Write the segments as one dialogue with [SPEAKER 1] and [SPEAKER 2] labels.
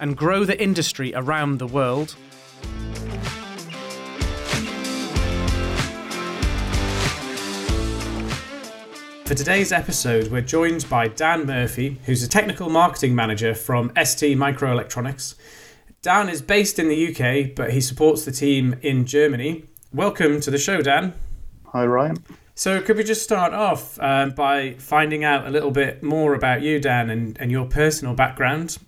[SPEAKER 1] and grow the industry around the world. For today's episode, we're joined by Dan Murphy, who's a technical marketing manager from ST Microelectronics. Dan is based in the UK, but he supports the team in Germany. Welcome to the show, Dan.
[SPEAKER 2] Hi, Ryan.
[SPEAKER 1] So, could we just start off um, by finding out a little bit more about you, Dan, and, and your personal background?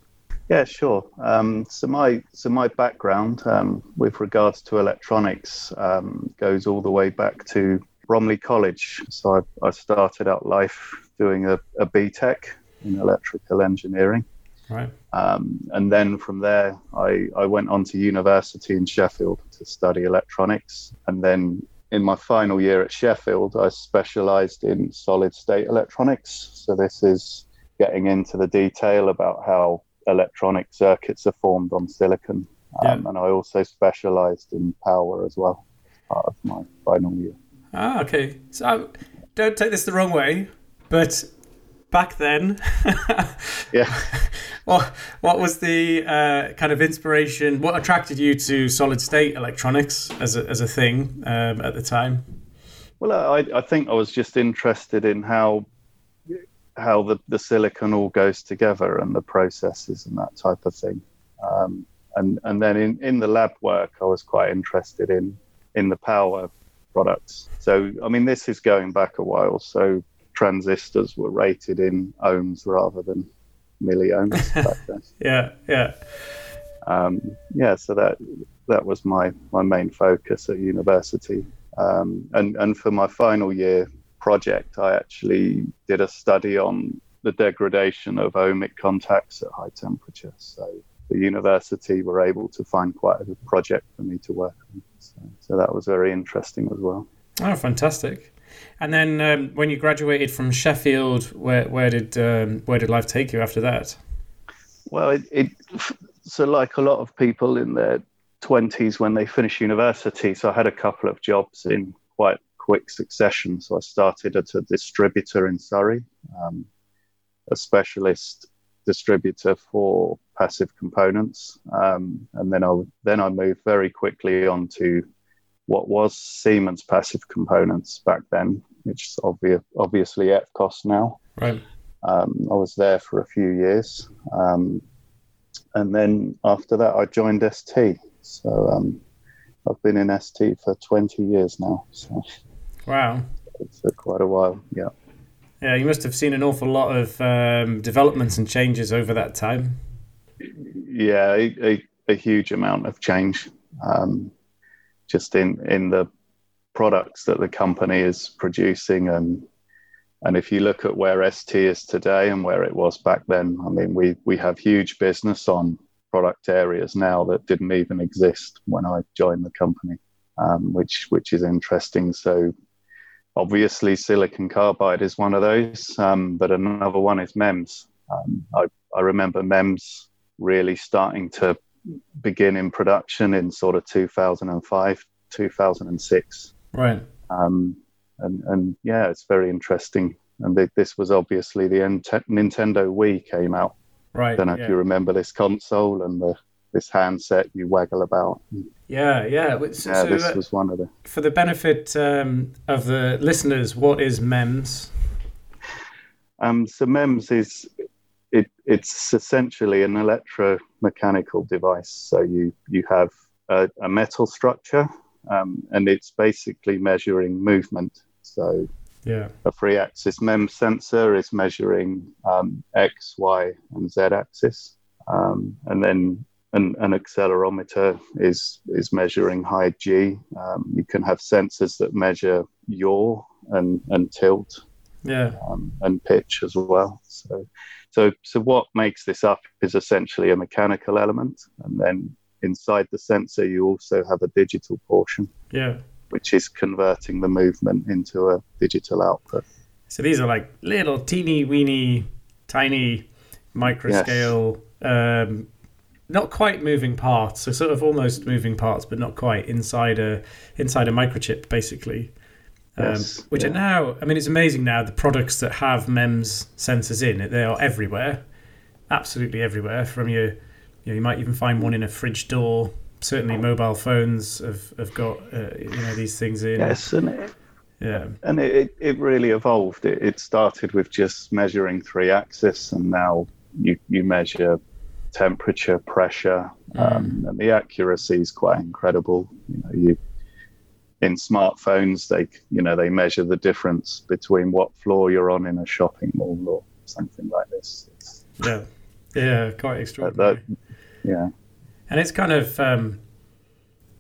[SPEAKER 2] Yeah, sure. Um, so my so my background um, with regards to electronics um, goes all the way back to Bromley College. So I, I started out life doing a, a BTEC in electrical engineering.
[SPEAKER 1] Right.
[SPEAKER 2] Um, and then from there, I, I went on to university in Sheffield to study electronics. And then in my final year at Sheffield, I specialized in solid state electronics. So this is getting into the detail about how electronic circuits are formed on silicon. Um, yeah. And I also specialized in power as well, part of my final year.
[SPEAKER 1] Ah, okay. So don't take this the wrong way, but back then,
[SPEAKER 2] yeah.
[SPEAKER 1] What what was the uh, kind of inspiration? What attracted you to solid state electronics as a, as a thing um, at the time?
[SPEAKER 2] Well, I, I think I was just interested in how how the, the silicon all goes together and the processes and that type of thing. Um, and and then in, in the lab work, I was quite interested in in the power products. So I mean, this is going back a while. So transistors were rated in ohms rather than milliohms back then.
[SPEAKER 1] yeah, yeah,
[SPEAKER 2] um, yeah. So that that was my my main focus at university. Um, and and for my final year project, I actually did a study on the degradation of ohmic contacts at high temperature. So the university were able to find quite a good project for me to work on. So, so that was very interesting as well.
[SPEAKER 1] Oh, fantastic! And then um, when you graduated from Sheffield, where where did um, where did life take you after that?
[SPEAKER 2] Well, it, it so like a lot of people in their twenties when they finish university. So I had a couple of jobs in quite quick succession. So I started at a distributor in Surrey, um, a specialist distributor for passive components, um, and then I then I moved very quickly on to what was Siemens passive components back then, which is obvious, obviously EPCOS now.
[SPEAKER 1] Right.
[SPEAKER 2] Um, I was there for a few years, um, and then after that I joined ST. So um, I've been in ST for 20 years now. So.
[SPEAKER 1] Wow.
[SPEAKER 2] It's uh, quite a while, yeah.
[SPEAKER 1] Yeah, you must have seen an awful lot of um, developments and changes over that time.
[SPEAKER 2] Yeah, a, a, a huge amount of change, um, just in in the products that the company is producing, and and if you look at where ST is today and where it was back then, I mean, we we have huge business on product areas now that didn't even exist when I joined the company, um, which which is interesting. So Obviously, silicon carbide is one of those, um, but another one is MEMS. Um, I, I remember MEMS really starting to begin in production in sort of 2005, 2006.
[SPEAKER 1] Right.
[SPEAKER 2] Um, and, and yeah, it's very interesting. And th- this was obviously the Nintendo Wii came out.
[SPEAKER 1] Right. I
[SPEAKER 2] don't know yeah. if you remember this console and the this handset you waggle about.
[SPEAKER 1] Yeah, yeah.
[SPEAKER 2] So, yeah, this uh, was one of the.
[SPEAKER 1] For the benefit um, of the listeners, what is MEMS?
[SPEAKER 2] Um, so MEMS is it, it's essentially an electromechanical device. So you you have a, a metal structure, um, and it's basically measuring movement. So
[SPEAKER 1] yeah,
[SPEAKER 2] a three-axis MEMS sensor is measuring um, x, y, and z axis, um, and then an, an accelerometer is is measuring high g. Um, you can have sensors that measure yaw and and tilt,
[SPEAKER 1] yeah,
[SPEAKER 2] um, and pitch as well. So, so so what makes this up is essentially a mechanical element, and then inside the sensor, you also have a digital portion.
[SPEAKER 1] Yeah.
[SPEAKER 2] Which is converting the movement into a digital output.
[SPEAKER 1] So these are like little teeny weeny, tiny micro scale, yes. um, not quite moving parts. So sort of almost moving parts, but not quite inside a inside a microchip, basically. Um, yes, which yeah. are now, I mean, it's amazing now the products that have MEMS sensors in it. They are everywhere, absolutely everywhere. From your, you, know, you might even find one in a fridge door. Certainly, mobile phones have, have got uh, you know these things in.
[SPEAKER 2] Yes, and it, yeah, and it, it really evolved. It, it started with just measuring three axis, and now you you measure temperature, pressure, mm. um, and the accuracy is quite incredible. You know, you in smartphones they you know they measure the difference between what floor you're on in a shopping mall or something like this.
[SPEAKER 1] It's, yeah. Yeah quite extraordinary. That,
[SPEAKER 2] yeah.
[SPEAKER 1] And it's kind of um,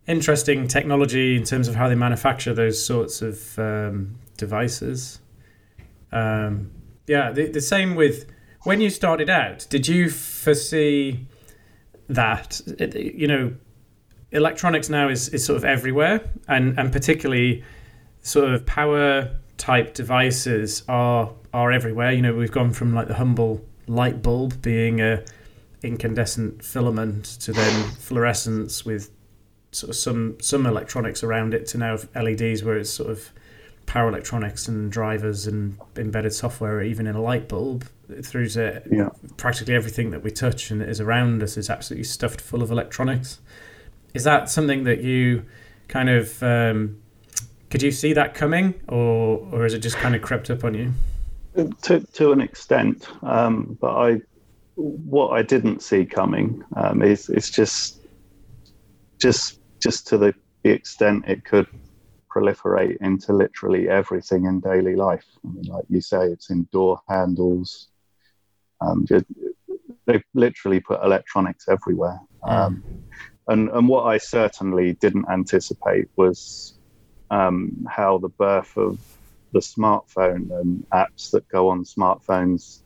[SPEAKER 1] interesting technology in terms of how they manufacture those sorts of um, devices. Um, yeah the, the same with when you started out did you foresee that you know electronics now is, is sort of everywhere, and, and particularly sort of power type devices are are everywhere. You know, we've gone from like the humble light bulb being a incandescent filament to then fluorescence with sort of some some electronics around it to now LEDs where it's sort of power electronics and drivers and embedded software even in a light bulb through to yeah. practically everything that we touch and is around us is absolutely stuffed full of electronics. Is that something that you kind of um, could you see that coming, or or is it just kind of crept up on you?
[SPEAKER 2] To to an extent, um, but I what I didn't see coming um, is it's just just just to the, the extent it could proliferate into literally everything in daily life. I mean, like you say, it's in door handles. Um, they've literally put electronics everywhere. Um, and, and what I certainly didn't anticipate was um, how the birth of the smartphone and apps that go on smartphones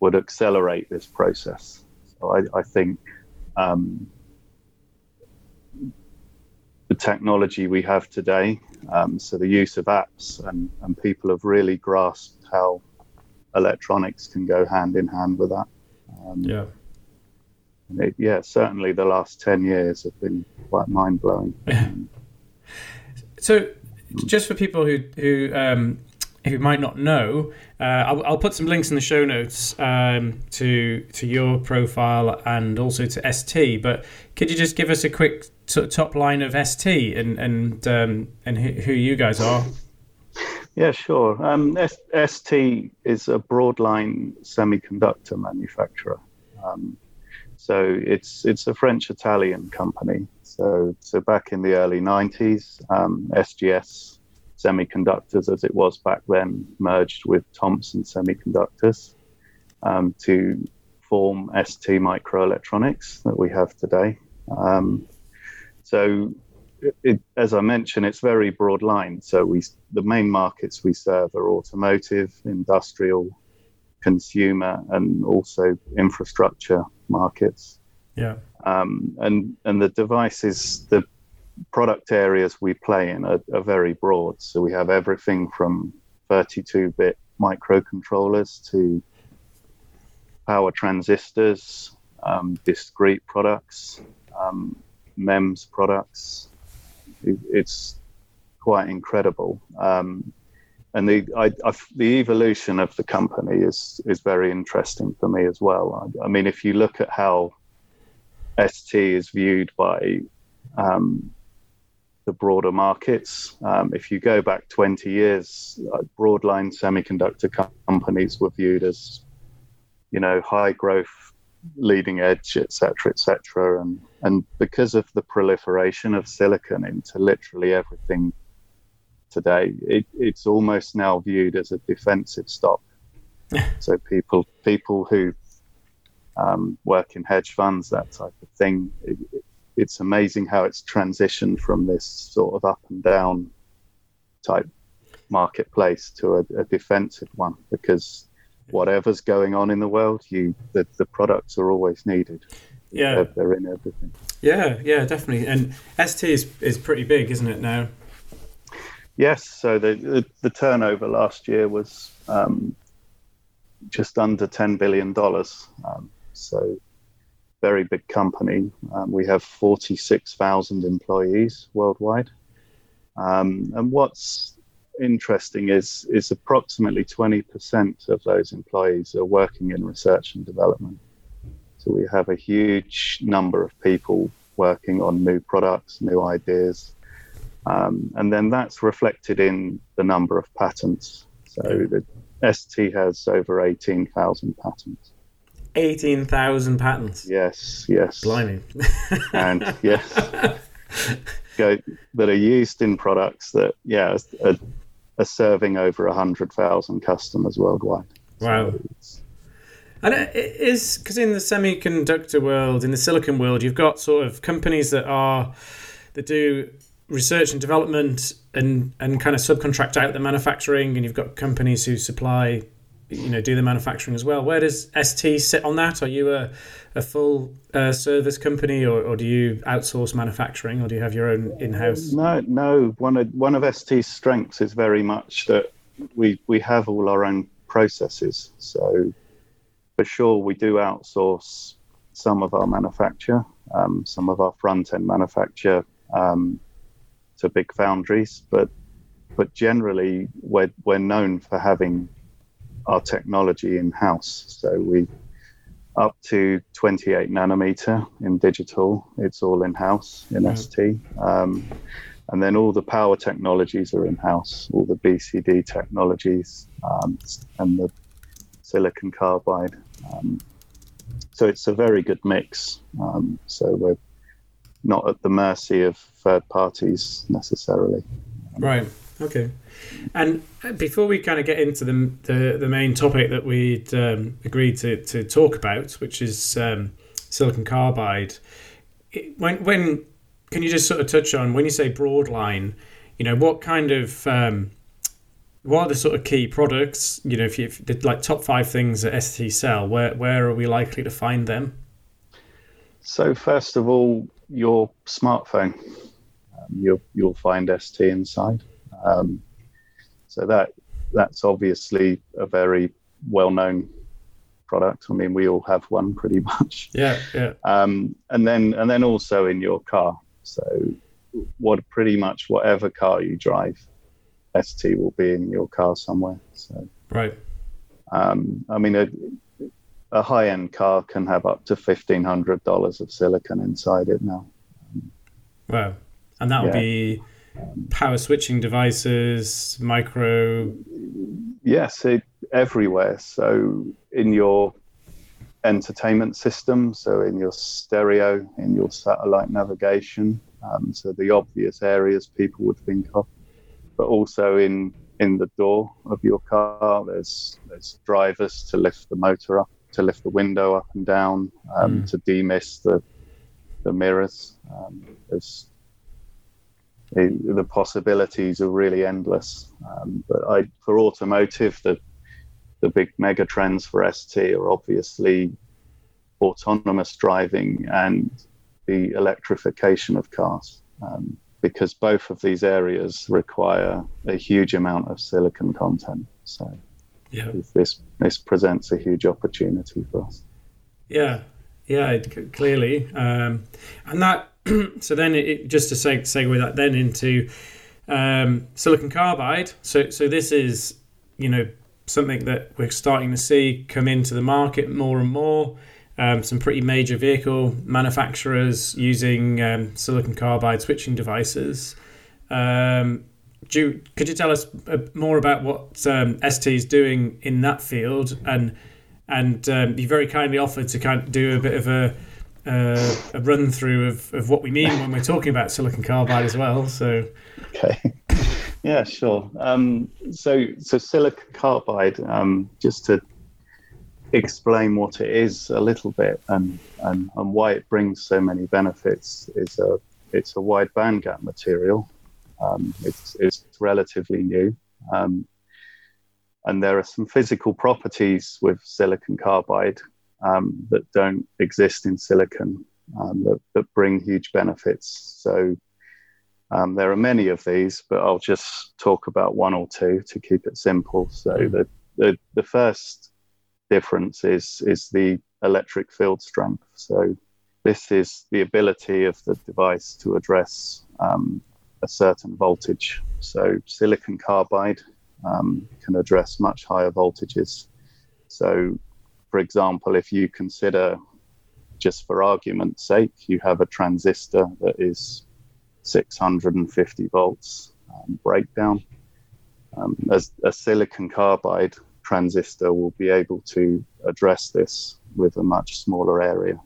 [SPEAKER 2] would accelerate this process. So I, I think um, the technology we have today, um, so the use of apps, and, and people have really grasped how electronics can go hand in hand with that.
[SPEAKER 1] Um, yeah
[SPEAKER 2] it, yeah, certainly the last 10 years have been quite mind blowing.
[SPEAKER 1] so, just for people who, who, um, who might not know, uh, I'll, I'll, put some links in the show notes um, to to your profile and also to ST. But could you just give us a quick of top line of ST and and um, and who you guys are?
[SPEAKER 2] Yeah, sure. Um, ST is a broadline semiconductor manufacturer. Um, so it's it's a French Italian company. So so back in the early 90s, um, SGS Semiconductors, as it was back then, merged with Thomson Semiconductors um, to form ST Microelectronics that we have today. Um, so it, it, as I mentioned, it's very broad line. So we the main markets we serve are automotive, industrial, consumer, and also infrastructure markets.
[SPEAKER 1] Yeah.
[SPEAKER 2] Um, and and the devices, the product areas we play in are, are very broad. So we have everything from 32-bit microcontrollers to power transistors, um, discrete products, um, MEMS products. It, it's quite incredible. Um, and the I, I, the evolution of the company is is very interesting for me as well. I, I mean, if you look at how ST is viewed by um, the broader markets, um, if you go back 20 years, uh, broadline semiconductor companies were viewed as, you know, high growth, leading edge, etc., etc., and and because of the proliferation of silicon into literally everything today, it, it's almost now viewed as a defensive stock. so people people who um, work in hedge funds, that type of thing, it, it's amazing how it's transitioned from this sort of up and down type marketplace to a, a defensive one because whatever's going on in the world, you the, the products are always needed.
[SPEAKER 1] Yeah,
[SPEAKER 2] they're, they're in everything.
[SPEAKER 1] Yeah, yeah, definitely. And ST is is pretty big, isn't it now?
[SPEAKER 2] Yes. So the the, the turnover last year was um, just under ten billion dollars. Um, so very big company. Um, we have forty six thousand employees worldwide. Um, and what's interesting is is approximately 20% of those employees are working in research and development. So we have a huge number of people working on new products, new ideas, um, and then that's reflected in the number of patents. So the ST has over 18,000 patents.
[SPEAKER 1] 18,000 patents?
[SPEAKER 2] Yes, yes.
[SPEAKER 1] Blimey.
[SPEAKER 2] and yes, Go, that are used in products that, yeah, are, are serving over 100,000 customers worldwide.
[SPEAKER 1] Wow. So and it is because in the semiconductor world, in the silicon world, you've got sort of companies that are that do research and development and and kind of subcontract out the manufacturing, and you've got companies who supply, you know, do the manufacturing as well. Where does ST sit on that? Are you a a full uh, service company, or, or do you outsource manufacturing, or do you have your own in house?
[SPEAKER 2] No, no. One of one of ST's strengths is very much that we we have all our own processes. So for sure, we do outsource some of our manufacture, um, some of our front end manufacture um, to big foundries, but but generally we're we're known for having our technology in house. So we up to 28 nanometer in digital, it's all in house in mm-hmm. ST. Um, and then all the power technologies are in house, all the BCD technologies um, and the silicon carbide um, so it's a very good mix. Um, so we're not at the mercy of third parties necessarily.
[SPEAKER 1] Right. Okay. And before we kind of get into the the, the main topic that we'd um, agreed to, to talk about, which is um, silicon carbide, when when can you just sort of touch on when you say broad line, you know, what kind of um, what are the sort of key products? You know, if you did like top five things that ST sell, where where are we likely to find them?
[SPEAKER 2] So first of all, your smartphone, um, you'll you'll find ST inside. Um, so that that's obviously a very well known product. I mean, we all have one pretty much.
[SPEAKER 1] Yeah, yeah.
[SPEAKER 2] Um, and then and then also in your car. So what pretty much whatever car you drive, ST will be in your car somewhere. So
[SPEAKER 1] right.
[SPEAKER 2] Um, I mean, a, a high-end car can have up to fifteen hundred dollars of silicon inside it now.
[SPEAKER 1] Wow, and that will yeah. be power switching devices, micro.
[SPEAKER 2] Yes, it, everywhere. So in your entertainment system, so in your stereo, in your satellite navigation. Um, so the obvious areas people would think of but also in in the door of your car. There's there's drivers to lift the motor up, to lift the window up and down, um, mm. to demist the the mirrors. Um, there's the, the, possibilities are really endless. Um, but I, for automotive, the the big mega trends for ST are obviously autonomous driving and the electrification of cars. Um, because both of these areas require a huge amount of silicon content. So
[SPEAKER 1] yeah.
[SPEAKER 2] this this presents a huge opportunity for us.
[SPEAKER 1] Yeah, yeah, clearly, um, and that. so then, it, just to seg- segue that then into um, silicon carbide. So so this is you know something that we're starting to see come into the market more and more um, some pretty major vehicle manufacturers using um, silicon carbide switching devices. Um, you, could you tell us more about what um, ST is doing in that field? And and um, you very kindly offered to kind of do a bit of a, uh, a run through of, of what we mean when we're talking about silicon carbide as well. So,
[SPEAKER 2] okay. Yeah, sure. Um, so, so silicon carbide, um, just to explain what it is a little bit and, and, and why it brings so many benefits is a it's a wide bandgap material. Um, it's, it's relatively new. Um, and there are some physical properties with silicon carbide um, that don't exist in silicon um, that, that, bring huge benefits. So um, there are many of these, but I'll just talk about one or two to keep it simple. So mm. the, the, the first difference is is the electric field strength. So this is the ability of the device to address um, a certain voltage. So silicon carbide um, can address much higher voltages. So, for example, if you consider, just for argument's sake, you have a transistor that is 650 volts um, breakdown. Um, as a silicon carbide transistor will be able to address this with a much smaller area.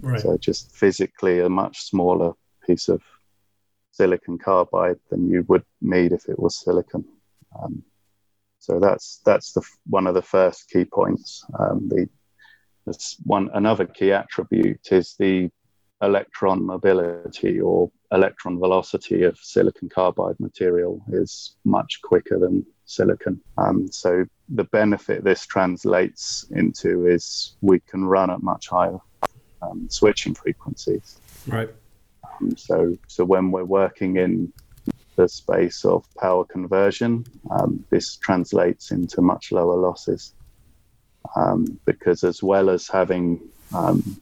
[SPEAKER 2] Right. So just physically a much smaller piece of silicon carbide than you would need if it was silicon. Um, so that's that's the one of the first key points. Um, the this one another key attribute is the electron mobility or electron velocity of silicon carbide material is much quicker than silicon. Um, so the benefit this translates into is we can run at much higher um, switching frequencies.
[SPEAKER 1] Right.
[SPEAKER 2] Um, so so when we're working in the space of power conversion, um, this translates into much lower losses. Um, because as well as having um,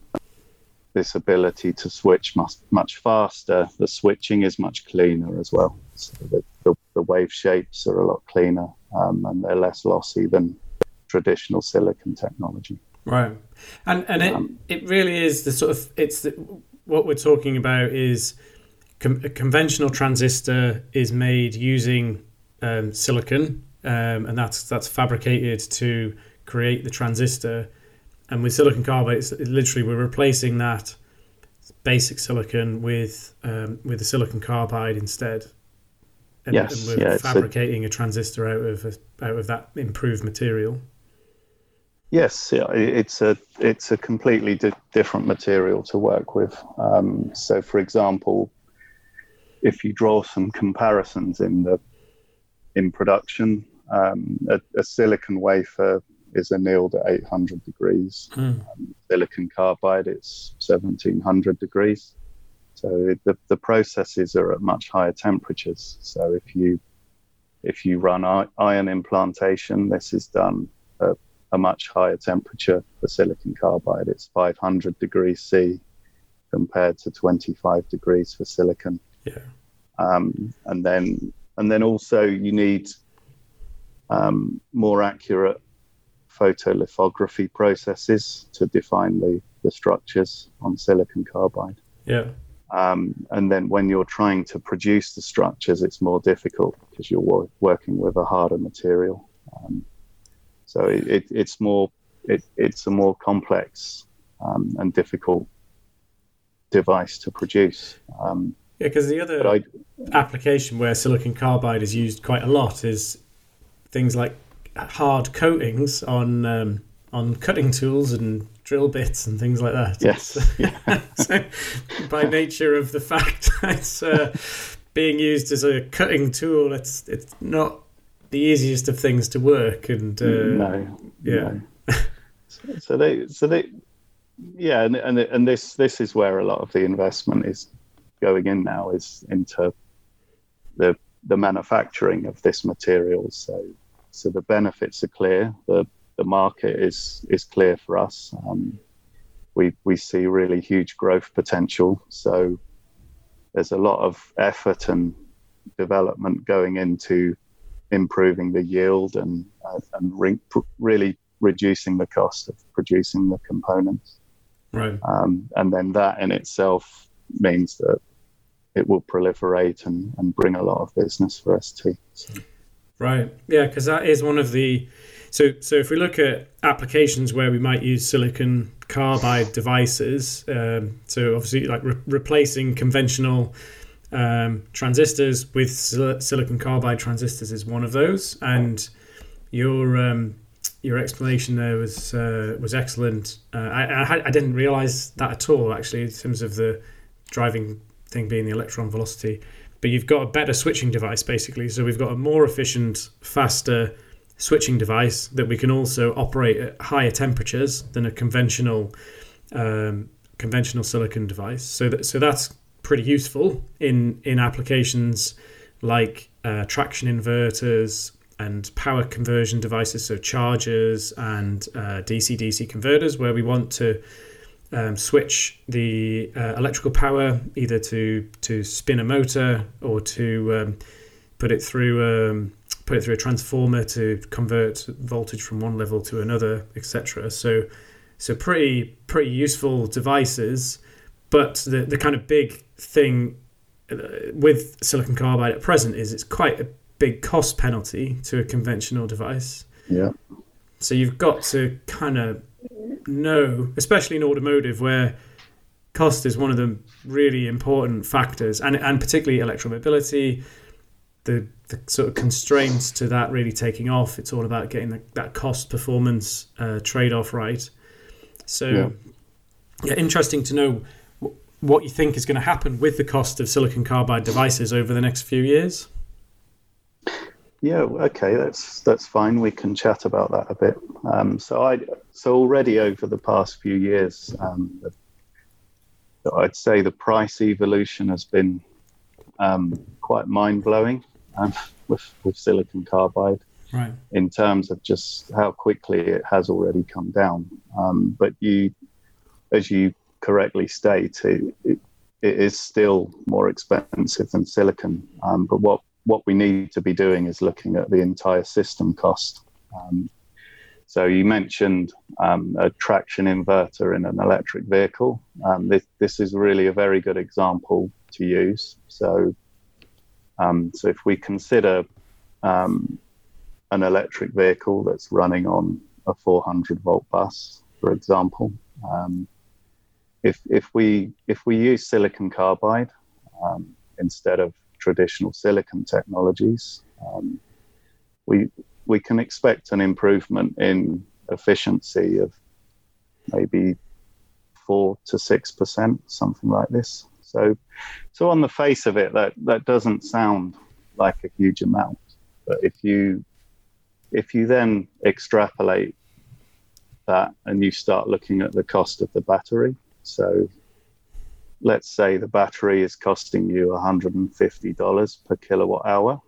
[SPEAKER 2] this ability to switch much, much faster, the switching is much cleaner as well. So the, the, the wave shapes are a lot cleaner um, and they're less lossy than traditional silicon technology.
[SPEAKER 1] Right, and and it, um, it really is the sort of it's the, what we're talking about is com- a conventional transistor is made using um, silicon, um, and that's that's fabricated to create the transistor and with silicon carbide, it's literally we're replacing that basic silicon with um, with a silicon carbide instead.
[SPEAKER 2] And, yes,
[SPEAKER 1] and we're yeah, fabricating a, a, transistor out of a, out of that improved material.
[SPEAKER 2] Yes, yeah, it's a it's a completely di- different material to work with. Um, so, for example, if you draw some comparisons in the in production, um, a, a silicon wafer is annealed at 800 degrees. Mm. Um, silicon carbide, it's 1700 degrees. So the, the processes are at much higher temperatures. So if you if you run ion implantation, this is done at a much higher temperature for silicon carbide. It's 500 degrees C compared to 25 degrees for silicon.
[SPEAKER 1] Yeah.
[SPEAKER 2] Um, and then and then also you need um, more accurate photolithography processes to define the, the structures on silicon carbide.
[SPEAKER 1] Yeah.
[SPEAKER 2] Um, and then when you're trying to produce the structures, it's more difficult because you're wor- working with a harder material. Um, so it, it, it's more it, it's a more complex um, and difficult device to produce. Um,
[SPEAKER 1] yeah, because the other I, application where silicon carbide is used quite a lot is things like hard coatings on um, on cutting tools and drill bits and things like that.
[SPEAKER 2] Yes.
[SPEAKER 1] so, by nature of the fact that it's uh, being used as a cutting tool, it's it's not the easiest of things to work. And uh,
[SPEAKER 2] no,
[SPEAKER 1] yeah.
[SPEAKER 2] No. so they so they yeah, and, and and this this is where a lot of the investment is going in now is into the the manufacturing of this material. So so the benefits are clear. The the market is is clear for us. Um, we we see really huge growth potential. So there's a lot of effort and development going into improving the yield and uh, and re- really reducing the cost of producing the components.
[SPEAKER 1] Right.
[SPEAKER 2] Um, and then that in itself means that it will proliferate and, and bring a lot of business for ST. So.
[SPEAKER 1] Right. Yeah, because that is one of the. So, so if we look at applications where we might use silicon carbide devices, um, so obviously like re- replacing conventional um, transistors with sil- silicon carbide transistors is one of those. And your um, your explanation there was uh, was excellent. Uh, I, I, I didn't realize that at all actually in terms of the driving thing being the electron velocity but you've got a better switching device basically. So we've got a more efficient, faster switching device that we can also operate at higher temperatures than a conventional um, conventional silicon device. So that so that's pretty useful in in applications like uh, traction inverters and power conversion devices, so chargers and uh, DC DC converters, where we want to um, switch the uh, electrical power either to to spin a motor or to um, put it through um, put it through a transformer to convert voltage from one level to another, etc. So so pretty pretty useful devices, but the the kind of big thing uh, with silicon carbide at present is it's quite a big cost penalty to a conventional device.
[SPEAKER 2] Yeah.
[SPEAKER 1] So you've got to kind of know, especially in automotive, where cost is one of the really important factors, and and particularly electromobility, the the sort of constraints to that really taking off. It's all about getting the, that cost performance uh, trade off right. So, yeah. yeah, interesting to know what you think is going to happen with the cost of silicon carbide devices over the next few years.
[SPEAKER 2] Yeah, okay, that's that's fine. We can chat about that a bit. Um, so I so already over the past few years, um, I'd say the price evolution has been um, quite mind blowing um, with with silicon carbide.
[SPEAKER 1] Right.
[SPEAKER 2] In terms of just how quickly it has already come down, um, but you, as you correctly state, it, it, it is still more expensive than silicon. Um, but what what we need to be doing is looking at the entire system cost. Um, so you mentioned um, a traction inverter in an electric vehicle. Um, this, this, is really a very good example to use. So, um, so if we consider um, an electric vehicle that's running on a 400 volt bus, for example, um, if if we if we use silicon carbide instead of traditional silicon technologies, um, we we can expect an improvement in efficiency of maybe four to six percent, something like this. So, so on the face of it, that that doesn't sound like a huge amount, but if you if you then extrapolate that and you start looking at the cost of the battery, so let's say the battery is costing you $150 per kilowatt hour.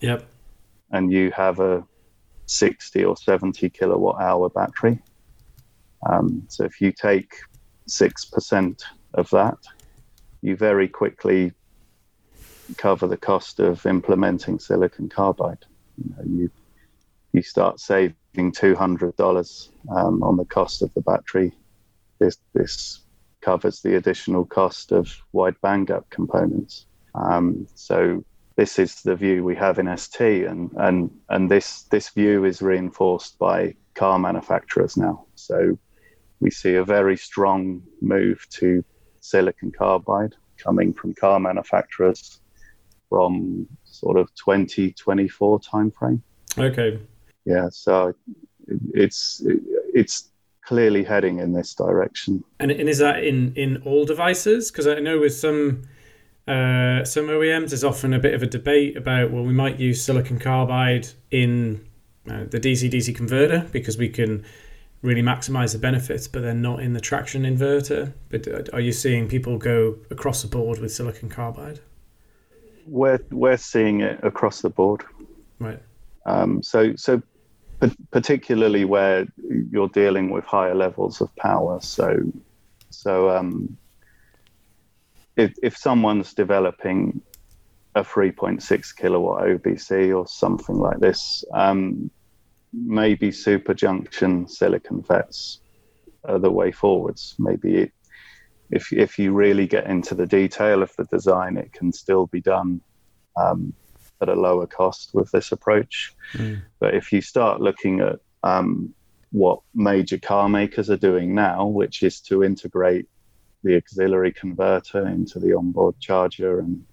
[SPEAKER 1] Yep.
[SPEAKER 2] And you have a 60 or 70 kilowatt hour battery. Um, so if you take 6% of that, you very quickly cover the cost of implementing silicon carbide. You, know, you, you start saving $200 um, on the cost of the battery. This, this covers the additional cost of wide bandgap components. Um, so this is the view we have in ST, and and and this this view is reinforced by car manufacturers now. So we see a very strong move to silicon carbide coming from car manufacturers from sort of 2024 timeframe.
[SPEAKER 1] Okay.
[SPEAKER 2] Yeah, so it's it's clearly heading in this direction.
[SPEAKER 1] And, and is that in, in all devices? Because I know with some uh, some OEMs, there's often a bit of a debate about well, we might use silicon carbide in uh, the DC DC converter because we can really maximize the benefits, but then not in the traction inverter. But uh, are you seeing people go across the board with silicon carbide?
[SPEAKER 2] We're we're seeing it across the board.
[SPEAKER 1] Right.
[SPEAKER 2] Um, so so particularly where you're dealing with higher levels of power. So, so um, if, if someone's developing a 3.6 kilowatt OBC or something like this, um, maybe super junction silicon FETs are the way forwards. Maybe if if you really get into the detail of the design, it can still be done um, at a lower cost with this approach. Mm. But if you start looking at um, what major car makers are doing now, which is to integrate the auxiliary converter into the onboard charger and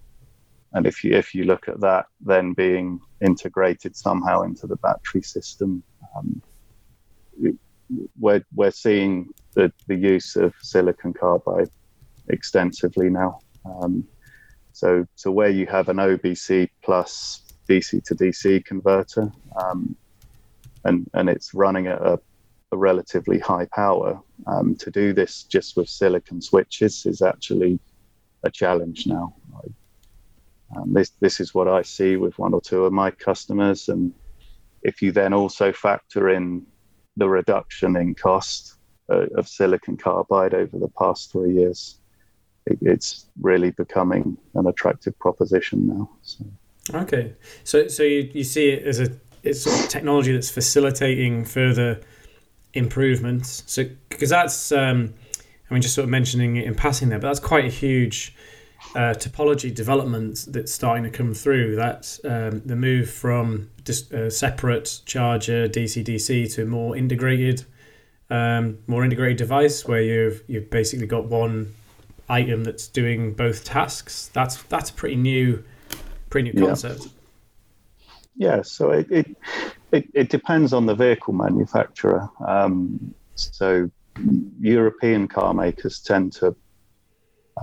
[SPEAKER 2] and if you if you look at that then being integrated somehow into the battery system um, we're, we're seeing the, the use of silicon carbide extensively now um, so, so where you have an OBC plus DC to DC converter, um, and and it's running at a, a relatively high power. Um, to do this just with silicon switches is actually a challenge now. Um, this this is what I see with one or two of my customers, and if you then also factor in the reduction in cost uh, of silicon carbide over the past three years, it, it's really becoming an attractive proposition now. So.
[SPEAKER 1] Okay, so so you, you see it as a it's sort of technology that's facilitating further improvements. So because that's um, I mean just sort of mentioning it in passing there, but that's quite a huge uh, topology development that's starting to come through. That um, the move from just a separate charger DC DC to a more integrated, um, more integrated device where you've you've basically got one item that's doing both tasks. That's that's a pretty new, pretty new concept.
[SPEAKER 2] Yeah. Yeah, so it, it, it, it, depends on the vehicle manufacturer. Um, so European car makers tend to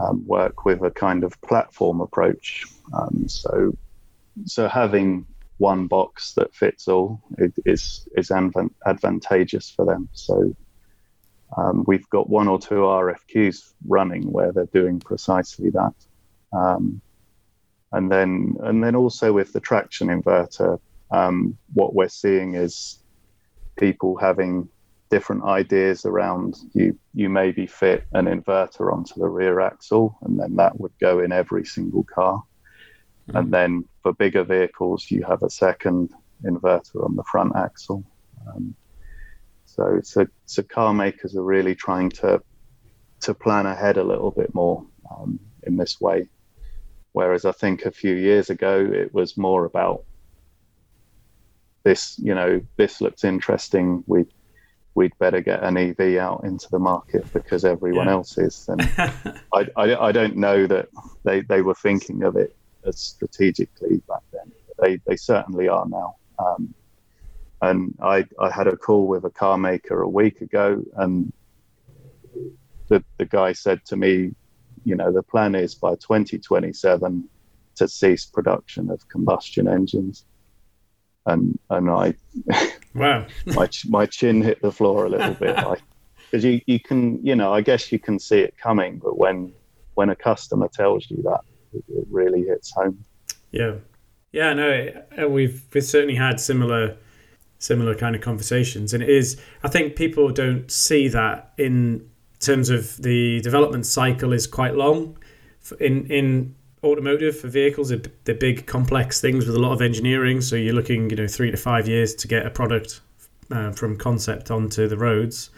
[SPEAKER 2] um, work with a kind of platform approach. Um, so, so having one box that fits all is is advantageous for them. So, um, we've got one or two RFQs running where they're doing precisely that. Um, and then, and then also with the traction inverter, um, what we're seeing is people having different ideas around you you maybe fit an inverter onto the rear axle and then that would go in every single car mm-hmm. and then for bigger vehicles you have a second inverter on the front axle um, so so so car makers are really trying to to plan ahead a little bit more um, in this way whereas i think a few years ago it was more about this you know this looks interesting we we'd better get an EV out into the market because everyone yeah. else is. And I, I, I, don't know that they, they were thinking of it as strategically back then. They, they certainly are now. Um, and I, I had a call with a car maker a week ago, and the, the guy said to me, you know, the plan is by 2027 to cease production of combustion engines. And and I
[SPEAKER 1] wow.
[SPEAKER 2] my my chin hit the floor a little bit. Because you you can you know I guess you can see it coming but when when a customer tells you that it, it really hits home.
[SPEAKER 1] Yeah. Yeah no uh, we've we've certainly had similar similar kind of conversations. And it is I think people don't see that in terms of the development cycle is quite long. In in automotive for vehicles they're big complex things with a lot of engineering. So you're looking you know three to five years to get a product uh, from concept onto the roads.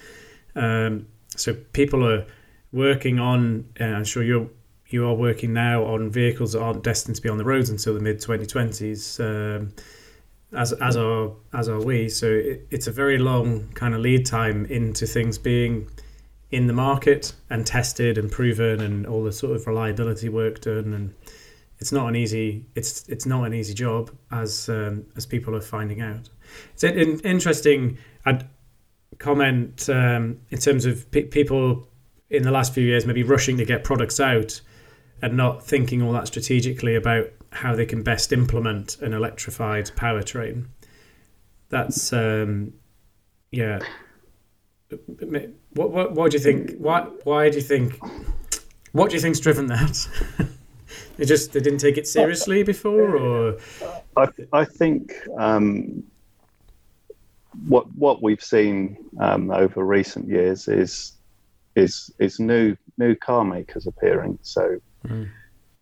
[SPEAKER 1] Um, so people are working on uh, i'm sure you're you are working now on vehicles that aren't destined to be on the roads until the mid 2020s um, as as are as are we. So it, it's a very long kind of lead time into things being in the market and tested and proven and all the sort of reliability work done. And it's not an easy it's it's not an easy job as um, as people are finding out. It's an interesting I'd comment um, in terms of pe- people in the last few years maybe rushing to get products out and not thinking all that strategically about how they can best implement an electrified powertrain that's um, yeah what, what, what do you think? Why, why do you think? What do you think's driven that? they just they didn't take it seriously before, or
[SPEAKER 2] I, I think um, what what we've seen um, over recent years is is is new new car makers appearing. So, mm.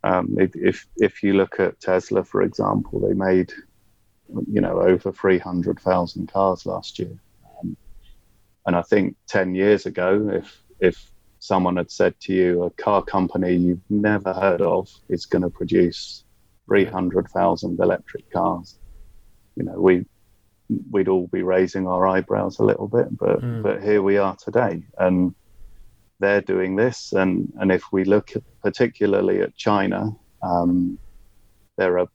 [SPEAKER 2] Um, if, if if you look at Tesla, for example, they made you know over three hundred thousand cars last year. And I think 10 years ago, if, if someone had said to you, a car company you've never heard of is going to produce 300,000 electric cars, you know, we, we'd all be raising our eyebrows a little bit, but, mm. but here we are today. And they're doing this. And, and if we look at, particularly at China, um, there are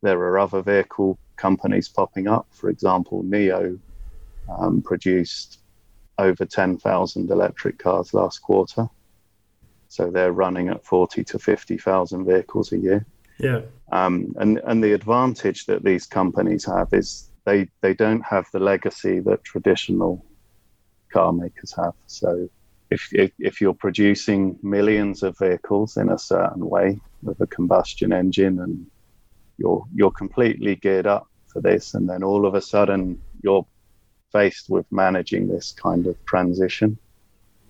[SPEAKER 2] there are other vehicle companies popping up. For example, NIO um, produced over 10,000 electric cars last quarter. So they're running at 40 to 50,000 vehicles a year.
[SPEAKER 1] Yeah.
[SPEAKER 2] Um, and, and the advantage that these companies have is they they don't have the legacy that traditional car makers have. So if, if, if you're producing millions of vehicles in a certain way with a combustion engine and you're you're completely geared up for this, and then all of a sudden you're faced with managing this kind of transition.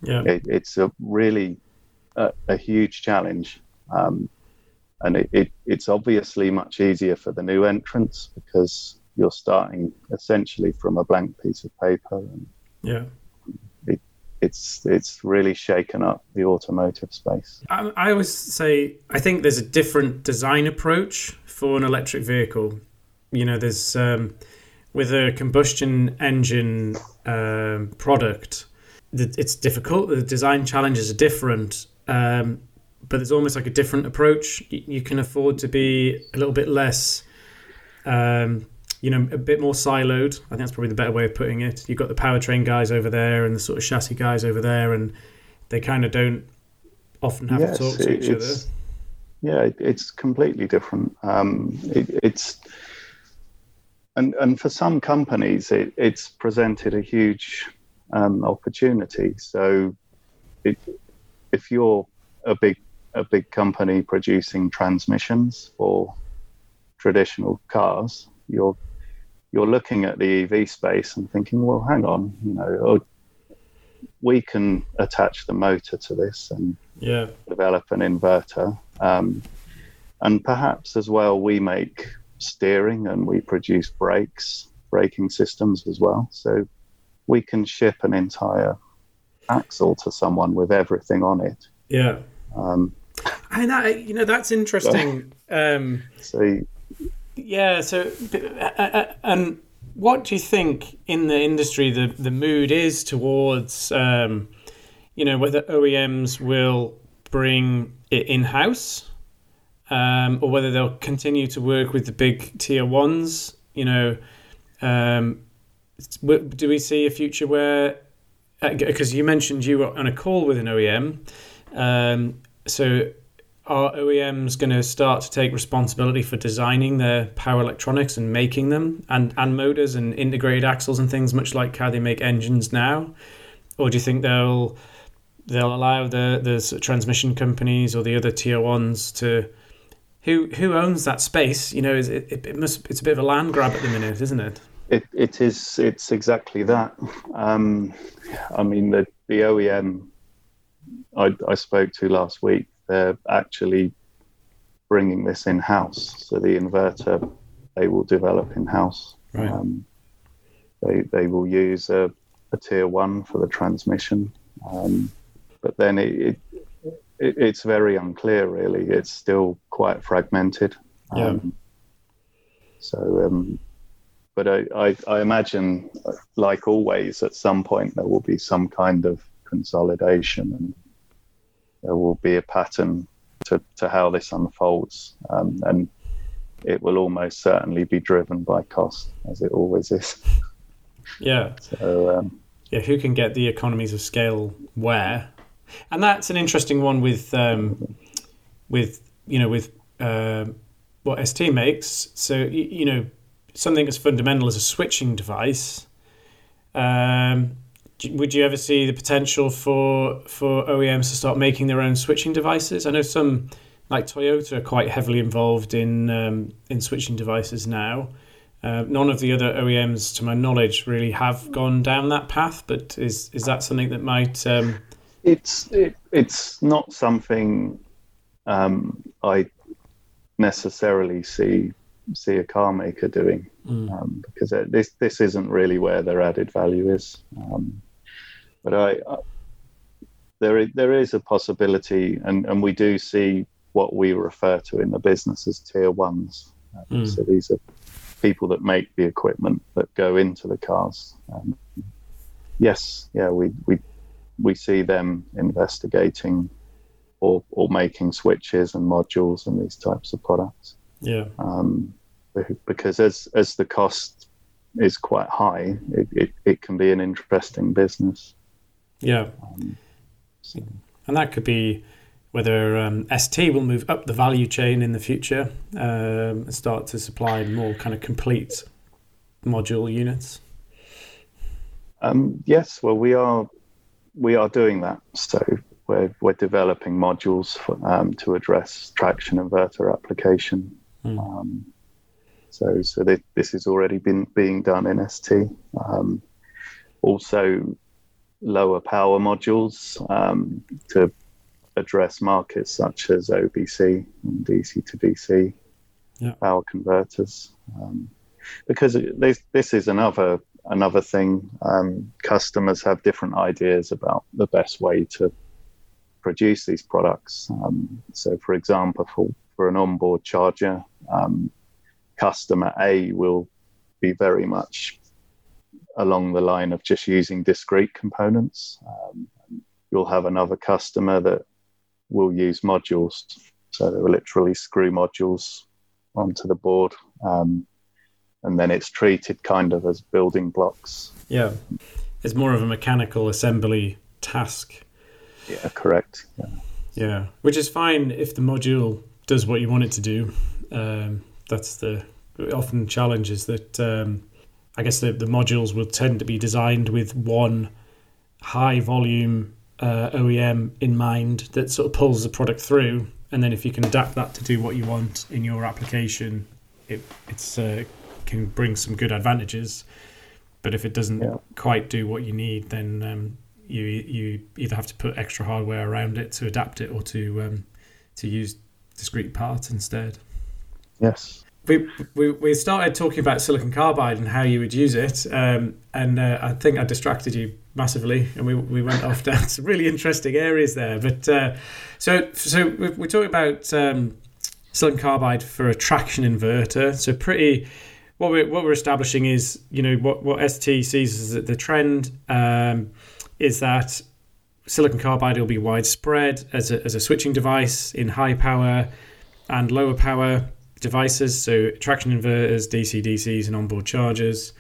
[SPEAKER 1] Yeah,
[SPEAKER 2] it, it's a really a, a huge challenge, um, and it, it, it's obviously much easier for the new entrants because you're starting essentially from a blank piece of paper. And
[SPEAKER 1] yeah,
[SPEAKER 2] it's it's really shaken up the automotive space.
[SPEAKER 1] I, I always say I think there's a different design approach for an electric vehicle. You know, there's um, with a combustion engine um, product, it's difficult. The design challenges are different, um, but there's almost like a different approach. You can afford to be a little bit less um, you know, a bit more siloed. I think that's probably the better way of putting it. You've got the powertrain guys over there and the sort of chassis guys over there, and they kind of don't often have yes, to talk to each other.
[SPEAKER 2] Yeah, it's completely different. Um, it, it's and and for some companies, it, it's presented a huge um, opportunity. So, it, if you're a big a big company producing transmissions for traditional cars, you're you're looking at the EV space and thinking, well, hang on, you know, oh, we can attach the motor to this and
[SPEAKER 1] yeah.
[SPEAKER 2] develop an inverter. Um, and perhaps as well, we make steering and we produce brakes, braking systems as well. So we can ship an entire axle to someone with everything on it.
[SPEAKER 1] Yeah. Um, and that, you know, that's interesting. um,
[SPEAKER 2] so
[SPEAKER 1] yeah. So, and what do you think in the industry the the mood is towards, um, you know, whether OEMs will bring it in house, um, or whether they'll continue to work with the big tier ones? You know, um, do we see a future where? Because uh, you mentioned you were on a call with an OEM, um, so are OEMs going to start to take responsibility for designing their power electronics and making them and, and motors and integrated axles and things, much like how they make engines now? Or do you think they'll they'll allow the the transmission companies or the other tier ones to who who owns that space? You know, it, it, it must it's a bit of a land grab at the minute, isn't it?
[SPEAKER 2] It, it is it's exactly that. Um, I mean the the OEM I, I spoke to last week they're actually bringing this in house. So the inverter they will develop in house.
[SPEAKER 1] Right. Um,
[SPEAKER 2] they they will use a, a, tier one for the transmission, um, but then it, it, it, it's very unclear. Really, it's still quite fragmented.
[SPEAKER 1] Yeah. Um,
[SPEAKER 2] so, um, but I, I I imagine, like always, at some point there will be some kind of consolidation and there will be a pattern to, to how this unfolds. Um, and it will almost certainly be driven by cost, as it always is.
[SPEAKER 1] Yeah.
[SPEAKER 2] So, um,
[SPEAKER 1] yeah, who can get the economies of scale where? And that's an interesting one with, um, with you know, with uh, what ST makes. So, you, you, know, something as fundamental as a switching device. Um, would you ever see the potential for for OEMs to start making their own switching devices? I know some like Toyota are quite heavily involved in um, in switching devices now. Uh, none of the other OEMs, to my knowledge, really have gone down that path. But is is that something that might? Um...
[SPEAKER 2] It's it, it's not something um, I necessarily see see a car maker doing mm. um, because this this isn't really where their added value is. Um, but I, I there is, there is a possibility, and, and we do see what we refer to in the business as tier ones. mm. So these are people that make the equipment that go into the cars. Um, yes, yeah, we, we we see them investigating or or making switches and modules and these types of products.
[SPEAKER 1] Yeah.
[SPEAKER 2] Um, because as as the cost is quite high, it, it, it can be an interesting business.
[SPEAKER 1] Yeah. Um, so. And that could be whether um, ST will move up the value chain in the future um, and start to supply more kind of complete module units?
[SPEAKER 2] Um, yes, well, we are we are doing that. So we're we're developing modules for, um, to address traction inverter application. Mm. Um, so so this, this has already been being done in ST. Um, also, lower power modules um, to address markets such as OBC and DC to DC yeah. power converters. Um, because this this is another another thing. Um, customers have different ideas about the best way to produce these products. Um, so, for example, for, for an onboard charger, um, customer A will be very much along the line of just using discrete components. Um, you'll have another customer that will use modules. So they will literally screw modules onto the board. Um, and then it's treated kind of as building blocks.
[SPEAKER 1] Yeah. It's more of a mechanical assembly task.
[SPEAKER 2] Yeah, correct. Yeah.
[SPEAKER 1] yeah. Which is fine if the module does what you want it to do. Um, that's the often challenge is that um, I guess the, the modules will tend to be designed with one high volume uh, OEM in mind that sort of pulls the product through, and then if you can adapt that to do what you want in your application, it it's uh, can bring some good advantages. But if it doesn't yeah. quite do what you need, then um, you you either have to put extra hardware around it to adapt it, or to um, to use discrete parts instead.
[SPEAKER 2] Yes
[SPEAKER 1] we, we we started talking about silicon carbide and how you would use it, um, and uh, I think I distracted you massively, and we, we went off down some really interesting areas there. But uh, so so we're talking about um, silicon carbide for a traction inverter. So pretty. What we're what we're establishing is you know what what ST sees as the trend um, is that silicon carbide will be widespread as a, as a switching device in high power and lower power devices, so traction inverters, DC DCs, and onboard chargers.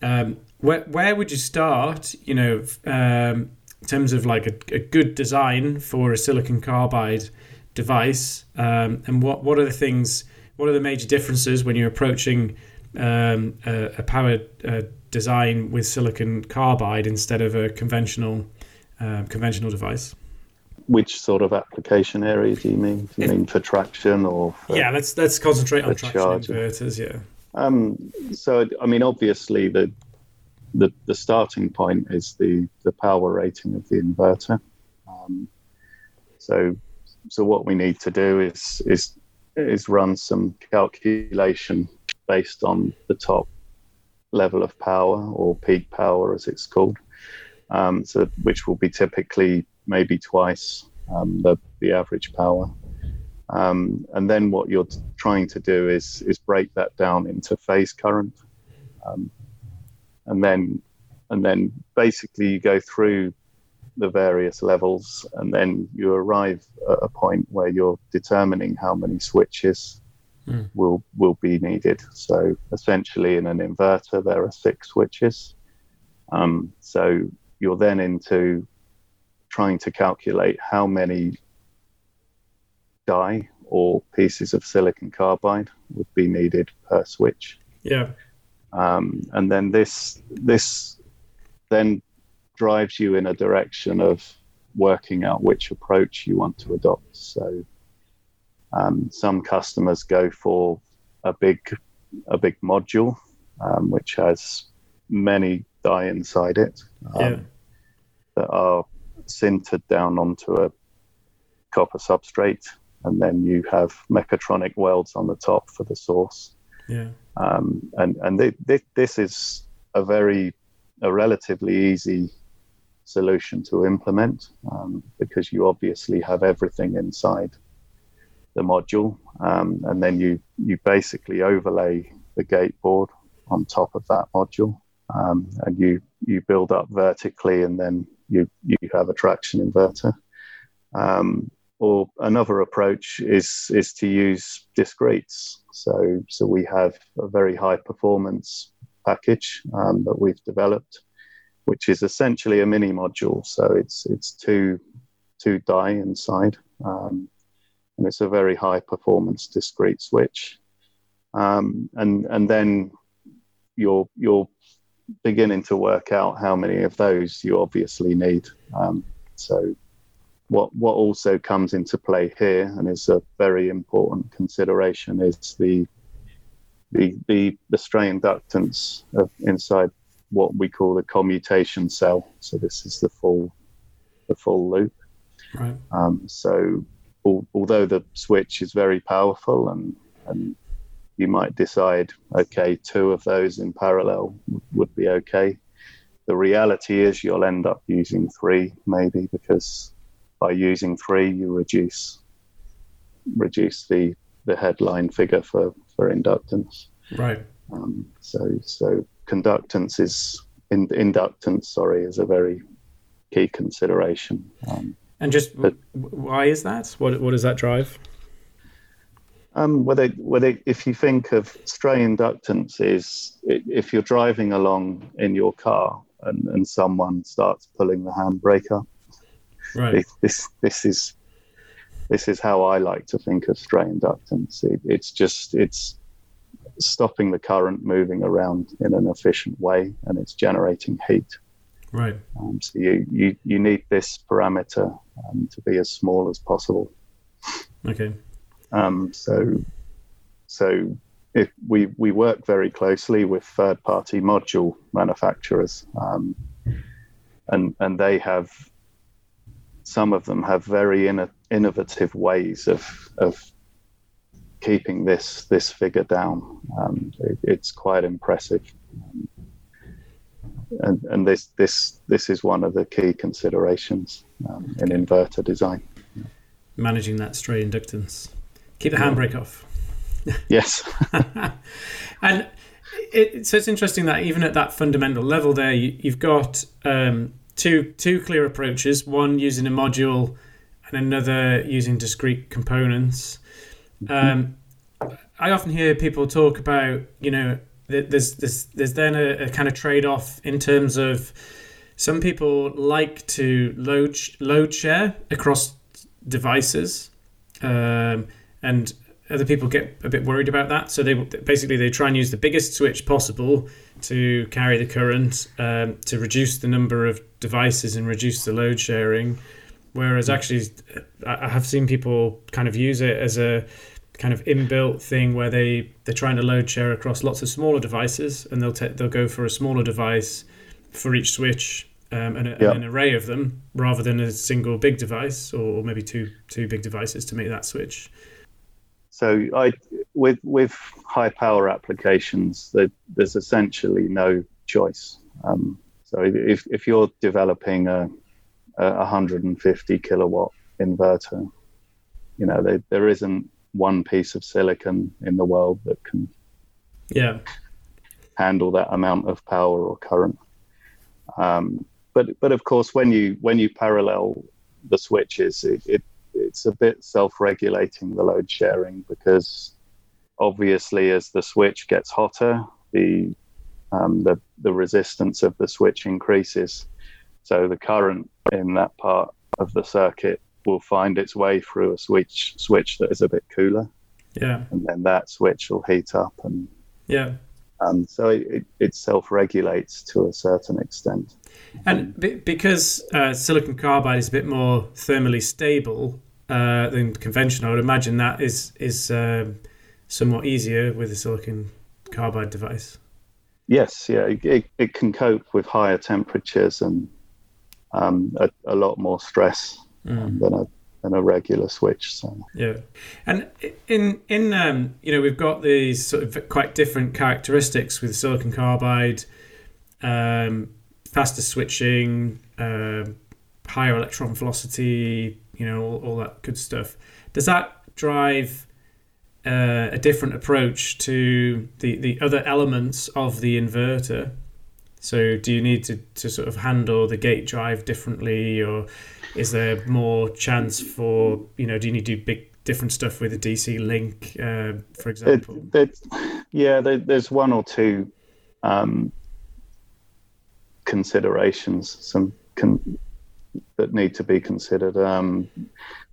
[SPEAKER 1] Um, where where would you start? You know, um, in terms of like a, a, good design for a silicon carbide device, um, and what what are the things? What are the major differences when you're approaching um, a, a power uh, design with silicon carbide instead of a conventional uh, conventional device?
[SPEAKER 2] Which sort of application area do you mean? Do you if, mean for traction or? For,
[SPEAKER 1] yeah, let's let's concentrate on traction charging. inverters. Yeah.
[SPEAKER 2] Um, so I mean, obviously the, the the starting point is the the power rating of the inverter. Um, so so what we need to do is is is run some calculation based on the top level of power or peak power as it's called. Um, so which will be typically maybe twice um, the, the average power. Um, and then what you're trying to do is is break that down into phase current, um, and then and then basically you go through the various levels, and then you arrive at a point where you're determining how many switches mm. will will be needed. So essentially, in an inverter, there are six switches. Um, so you're then into trying to calculate how many die or pieces of silicon carbide would be needed per switch.
[SPEAKER 1] Yeah.
[SPEAKER 2] Um, and then this this then drives you in a direction of working out which approach you want to adopt. So um, some customers go for a big a big module um, which has many die inside it um, yeah. that are sintered down onto a copper substrate, and then you have mechatronic welds on the top for the source.
[SPEAKER 1] Yeah.
[SPEAKER 2] Um, and and they, they, this is a very a relatively easy solution to implement um, because you obviously have everything inside the module, um, and then you you basically overlay the gate board on top of that module, um, and you you build up vertically, and then you you have a traction inverter. Um, or another approach is is to use discretes. So so we have a very high performance package um, that we've developed, which is essentially a mini module. So it's it's two two die inside, um, and it's a very high performance discrete switch. Um, and and then you're you're beginning to work out how many of those you obviously need. Um, so what what also comes into play here and is a very important consideration is the the the, the stray inductance of inside what we call the commutation cell. So this is the full the full loop.
[SPEAKER 1] Right.
[SPEAKER 2] Um, so al- although the switch is very powerful and and you might decide, okay, two of those in parallel would be okay. The reality is you'll end up using three, maybe because by using three you reduce reduce the the headline figure for for inductance.
[SPEAKER 1] Right.
[SPEAKER 2] Um, so so conductance is in, inductance. Sorry, is a very key consideration. Um,
[SPEAKER 1] And just
[SPEAKER 2] But-
[SPEAKER 1] why is that? What what does that drive?
[SPEAKER 2] Um, whether, whether if you think of stray inductance is if you're driving along in your car and, and someone starts pulling the handbrake up,
[SPEAKER 1] Right.
[SPEAKER 2] this, this is this is how I like to think of stray inductance. It, it's just it's stopping the current moving around in an efficient way, and it's generating heat.
[SPEAKER 1] Right.
[SPEAKER 2] Um, so you, you you need this parameter um, to be as small as possible.
[SPEAKER 1] Okay.
[SPEAKER 2] Um, so, so if we we work very closely with third party module manufacturers, um, and and they have some of them have very inno- innovative ways of of keeping this this figure down. Um, it, it's quite impressive. And, and this this this is one of the key considerations um, in inverter design.
[SPEAKER 1] Managing that stray inductance. Keep the handbrake off.
[SPEAKER 2] Yes.
[SPEAKER 1] and it, so it's interesting that even at that fundamental level there, you, you've got um, two two clear approaches. One using a module, and another using discrete components. Um, I often hear people talk about you know there's there's there's then a, a kind of trade off in terms of some people like to load load share across devices, um, and other people get a bit worried about that. So they basically they try and use the biggest switch possible to carry the current um, to reduce the number of devices and reduce the load sharing. Whereas actually, I have seen people kind of use it as a kind of inbuilt thing where they they're trying to load share across lots of smaller devices, and they'll they'll go for a smaller device for each switch um, and, a,
[SPEAKER 2] Yeah.
[SPEAKER 1] and an array of them rather than a single big device or maybe two two big devices to make that switch.
[SPEAKER 2] So I, with with high power applications, there, there's essentially no choice. Um, so if if you're developing a, a 150 kilowatt inverter, you know there, there isn't one piece of silicon in the world that can
[SPEAKER 1] Yeah,
[SPEAKER 2] handle that amount of power or current. Um, but but of course, when you when you parallel the switches, it, it it's a bit self-regulating the load sharing because obviously as the switch gets hotter, the um, the the resistance of the switch increases. So the current in that part of the circuit will find its way through a switch switch that is a bit cooler,
[SPEAKER 1] yeah,
[SPEAKER 2] and then that switch will heat up and
[SPEAKER 1] yeah.
[SPEAKER 2] um, so it, it self-regulates to a certain extent.
[SPEAKER 1] And be- because uh, silicon carbide is a bit more thermally stable uh, than conventional, I would imagine that is is um, somewhat easier with a silicon carbide device.
[SPEAKER 2] Yes, yeah, it, it, can cope with higher temperatures and um, a, a lot more stress um, than a than a regular switch. So
[SPEAKER 1] Yeah, and in in um, you know we've got these sort of quite different characteristics with silicon carbide, um, faster switching, um higher electron velocity, you know all, all that good stuff. Does that drive uh, a different approach to the the other elements of the inverter? So do you need to, to sort of handle the gate drive differently, or is there more chance for you know? Do you need to do big different stuff with a DC link, uh, for
[SPEAKER 2] it,
[SPEAKER 1] example?
[SPEAKER 2] it, yeah, there, there's one or two um, considerations, some con- that need to be considered. Um,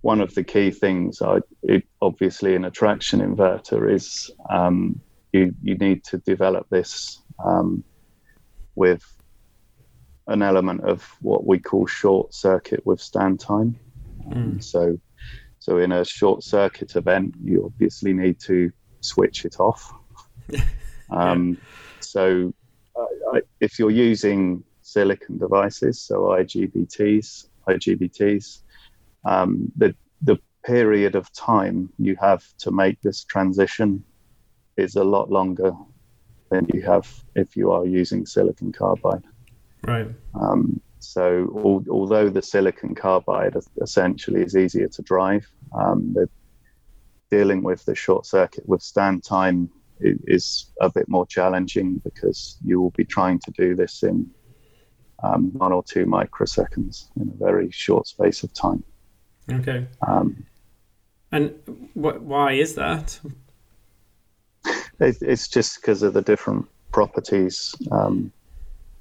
[SPEAKER 2] one of the key things, I, it, obviously, in a traction inverter is um, you you need to develop this um, with an element of what we call short circuit withstand time. Mm. So, so in a short circuit event, you obviously need to switch it off. um, yeah. So, uh, if you're using silicon devices, so IGBTs, IGBTs, um, the the period of time you have to make this transition is a lot longer than you have if you are using silicon carbide.
[SPEAKER 1] Right.
[SPEAKER 2] Um, so, al- although the silicon carbide essentially is easier to drive, um, the dealing with the short circuit withstand time is a bit more challenging because you will be trying to do this in um, one or two microseconds in a very short space of time.
[SPEAKER 1] Okay. Um, and wh- why is that?
[SPEAKER 2] it's just because of the different properties um,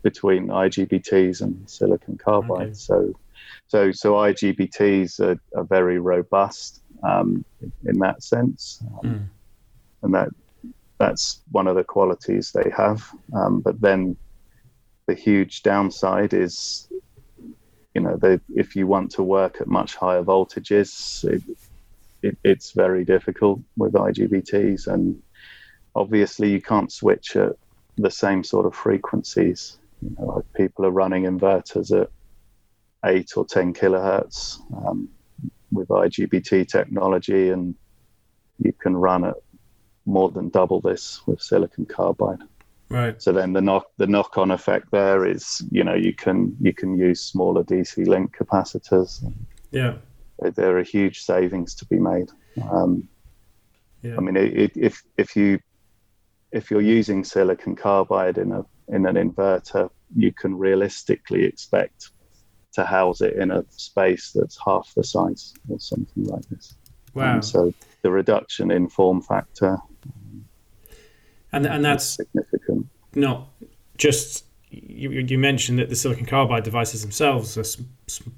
[SPEAKER 2] between IGBTs and silicon carbide. Okay. So, so, so IGBTs are, are very robust um, in that sense, um, mm. and that that's one of the qualities they have. Um, but then, the huge downside is, you know, they, if you want to work at much higher voltages, it, it, it's very difficult with IGBTs and obviously you can't switch at the same sort of frequencies. You know, like people are running inverters at eight or ten kilohertz um, with IGBT technology, and you can run at more than double this with silicon carbide.
[SPEAKER 1] Right.
[SPEAKER 2] So then the knock the knock on effect there is, you know, you can you can use smaller DC link capacitors.
[SPEAKER 1] Yeah.
[SPEAKER 2] There are huge savings to be made. Um, yeah. I mean, it, it, if if you if you're using silicon carbide in a in an inverter, you can realistically expect to house it in a space that's half the size or something like this.
[SPEAKER 1] Wow!
[SPEAKER 2] Um, so the reduction in form factor,
[SPEAKER 1] and and that's
[SPEAKER 2] significant.
[SPEAKER 1] Not just you, you mentioned that the silicon carbide devices themselves are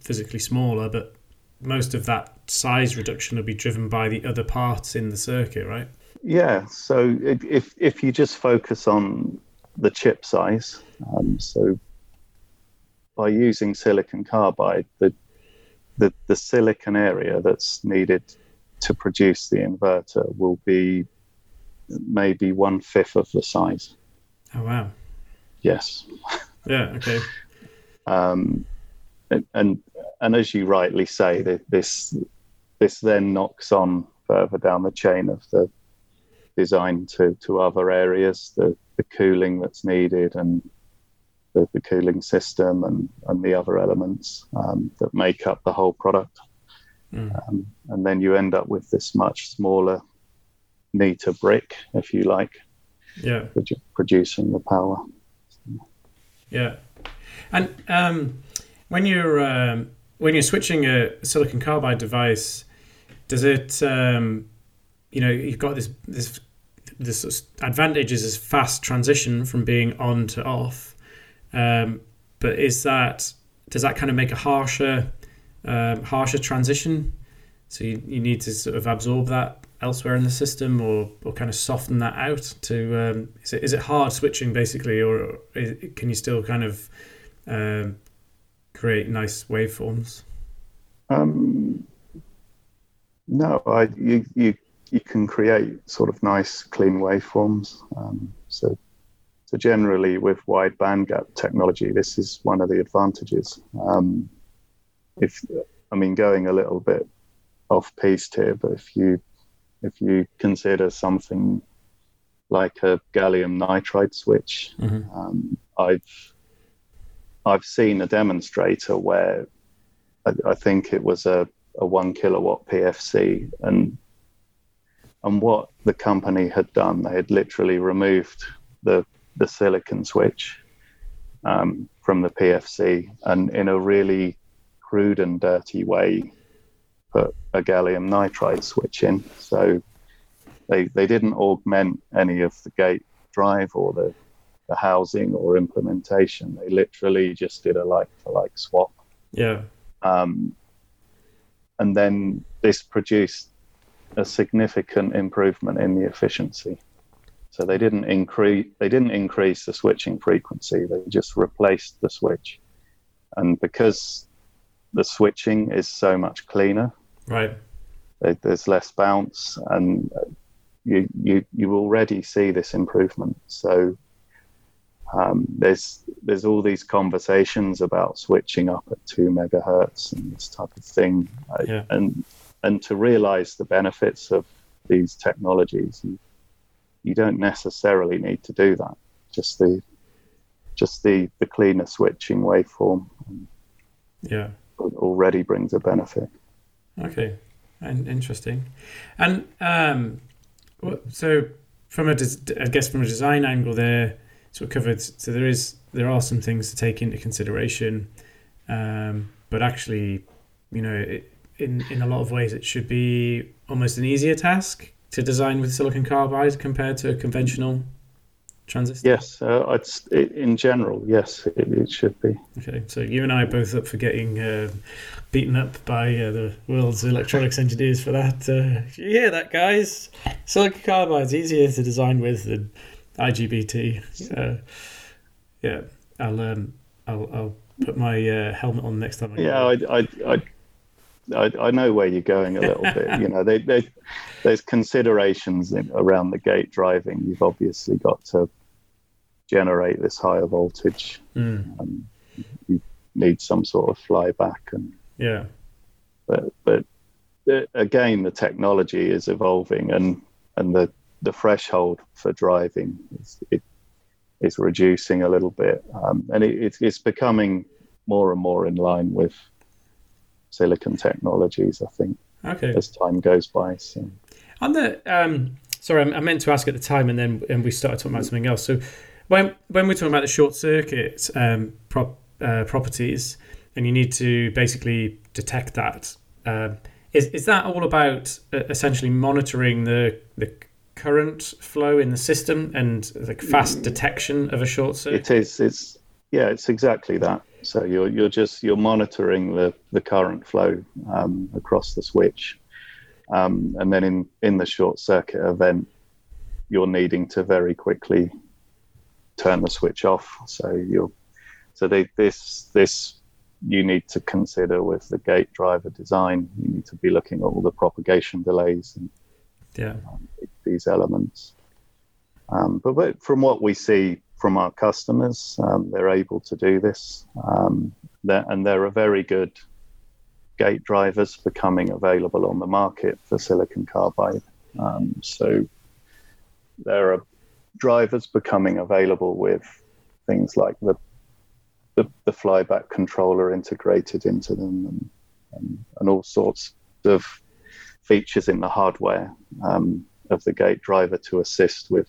[SPEAKER 1] physically smaller, but most of that size reduction will be driven by the other parts in the circuit, right?
[SPEAKER 2] Yeah. So if if you just focus on the chip size, um, so by using silicon carbide, the, the the silicon area that's needed to produce the inverter will be maybe one fifth of the size.
[SPEAKER 1] Oh wow!
[SPEAKER 2] Yes.
[SPEAKER 1] Yeah. Okay.
[SPEAKER 2] um, and, and as you rightly say, this this then knocks on further down the chain of the design to, to other areas, the, the cooling that's needed and the, the cooling system and, and the other elements um, that make up the whole product. Mm. Um, and then you end up with this much smaller, neater brick, if you like,
[SPEAKER 1] yeah,
[SPEAKER 2] producing the power.
[SPEAKER 1] Yeah, and um, when you're um, when you're switching a silicon carbide device, does it um, you know you've got this this this advantage is this fast transition from being on to off. Um, but is that does that kind of make a harsher um, harsher transition? So you, you need to sort of absorb that elsewhere in the system, or, or kind of soften that out. To um, is it is it hard switching basically, or is, can you still kind of um, create nice waveforms?
[SPEAKER 2] Um, no, I you you you can create sort of nice clean waveforms. Um, so, so generally with wide bandgap technology, this is one of the advantages. Um, if I mean going a little bit off piste here, but if you if you consider something like a gallium nitride switch, mm-hmm. um, I've I've seen a demonstrator where I, I think it was a, a one kilowatt PFC and and what the company had done, they had literally removed the the silicon switch um, from the PFC, and in a really crude and dirty way, put a gallium nitride switch in. So they they didn't augment any of the gate drive or the the housing or implementation. They literally just did a like for like swap.
[SPEAKER 1] Yeah.
[SPEAKER 2] Um, and then this produced a significant improvement in the efficiency. So they didn't increase they didn't increase the switching frequency. They just replaced the switch, and because the switching is so much cleaner,
[SPEAKER 1] right?
[SPEAKER 2] There's less bounce, and you you you already see this improvement. So um, there's there's all these conversations about switching up at two megahertz and this type of thing,
[SPEAKER 1] yeah.
[SPEAKER 2] and and to realize the benefits of these technologies, you, you don't necessarily need to do that. Just the just the the cleaner switching waveform,
[SPEAKER 1] yeah,
[SPEAKER 2] already brings a benefit.
[SPEAKER 1] Okay, and interesting, and um, so from a I guess from a design angle there sort of covered. So there is there are some things to take into consideration, um, but actually, you know, it, in in a lot of ways, it should be almost an easier task to design with silicon carbide compared to a conventional transistor.
[SPEAKER 2] Yes, uh, it's it, in general, yes, it, it, should be.
[SPEAKER 1] Okay, so you and I are both up for getting uh, beaten up by uh, the world's electronics engineers for that. Uh, you hear that, guys? Silicon carbide's easier to design with than IGBT. Yeah, I'll um, I'll I'll put my uh, helmet on next time.
[SPEAKER 2] I yeah, I, I, I I, I, know where you're going a little bit. You know, they, they, there's considerations in, around the gate driving. You've obviously got to generate this higher voltage.
[SPEAKER 1] Mm.
[SPEAKER 2] Um, you need some sort of flyback, and
[SPEAKER 1] yeah.
[SPEAKER 2] But but the, again, the technology is evolving, and and the the threshold for driving is it is reducing a little bit, um, and it, it's becoming more and more in line with silicon technologies. I think.
[SPEAKER 1] Okay.
[SPEAKER 2] As time goes by. So.
[SPEAKER 1] On the um, sorry, I meant to ask at the time, and then and we started talking about something else. So when when we're talking about the short circuit um, prop, uh, properties, and you need to basically detect that. Um, is, is that all about uh, essentially monitoring the the current flow in the system and like fast detection of a short circuit?
[SPEAKER 2] It is. It's yeah. It's exactly that. So you're you're just you're monitoring the the current flow um, across the switch, um, and then in in the short circuit event, you're needing to very quickly turn the switch off. So you're so they, this this you need to consider with the gate driver design. You need to be looking at all the propagation delays and
[SPEAKER 1] yeah.
[SPEAKER 2] Um, these elements. Um, but, but, from what we see from our customers, um, they're able to do this. Um, and there are very good gate drivers becoming available on the market for silicon carbide. Um, so there are drivers becoming available with things like the the, the flyback controller integrated into them and, and, and all sorts of features in the hardware um, of the gate driver to assist with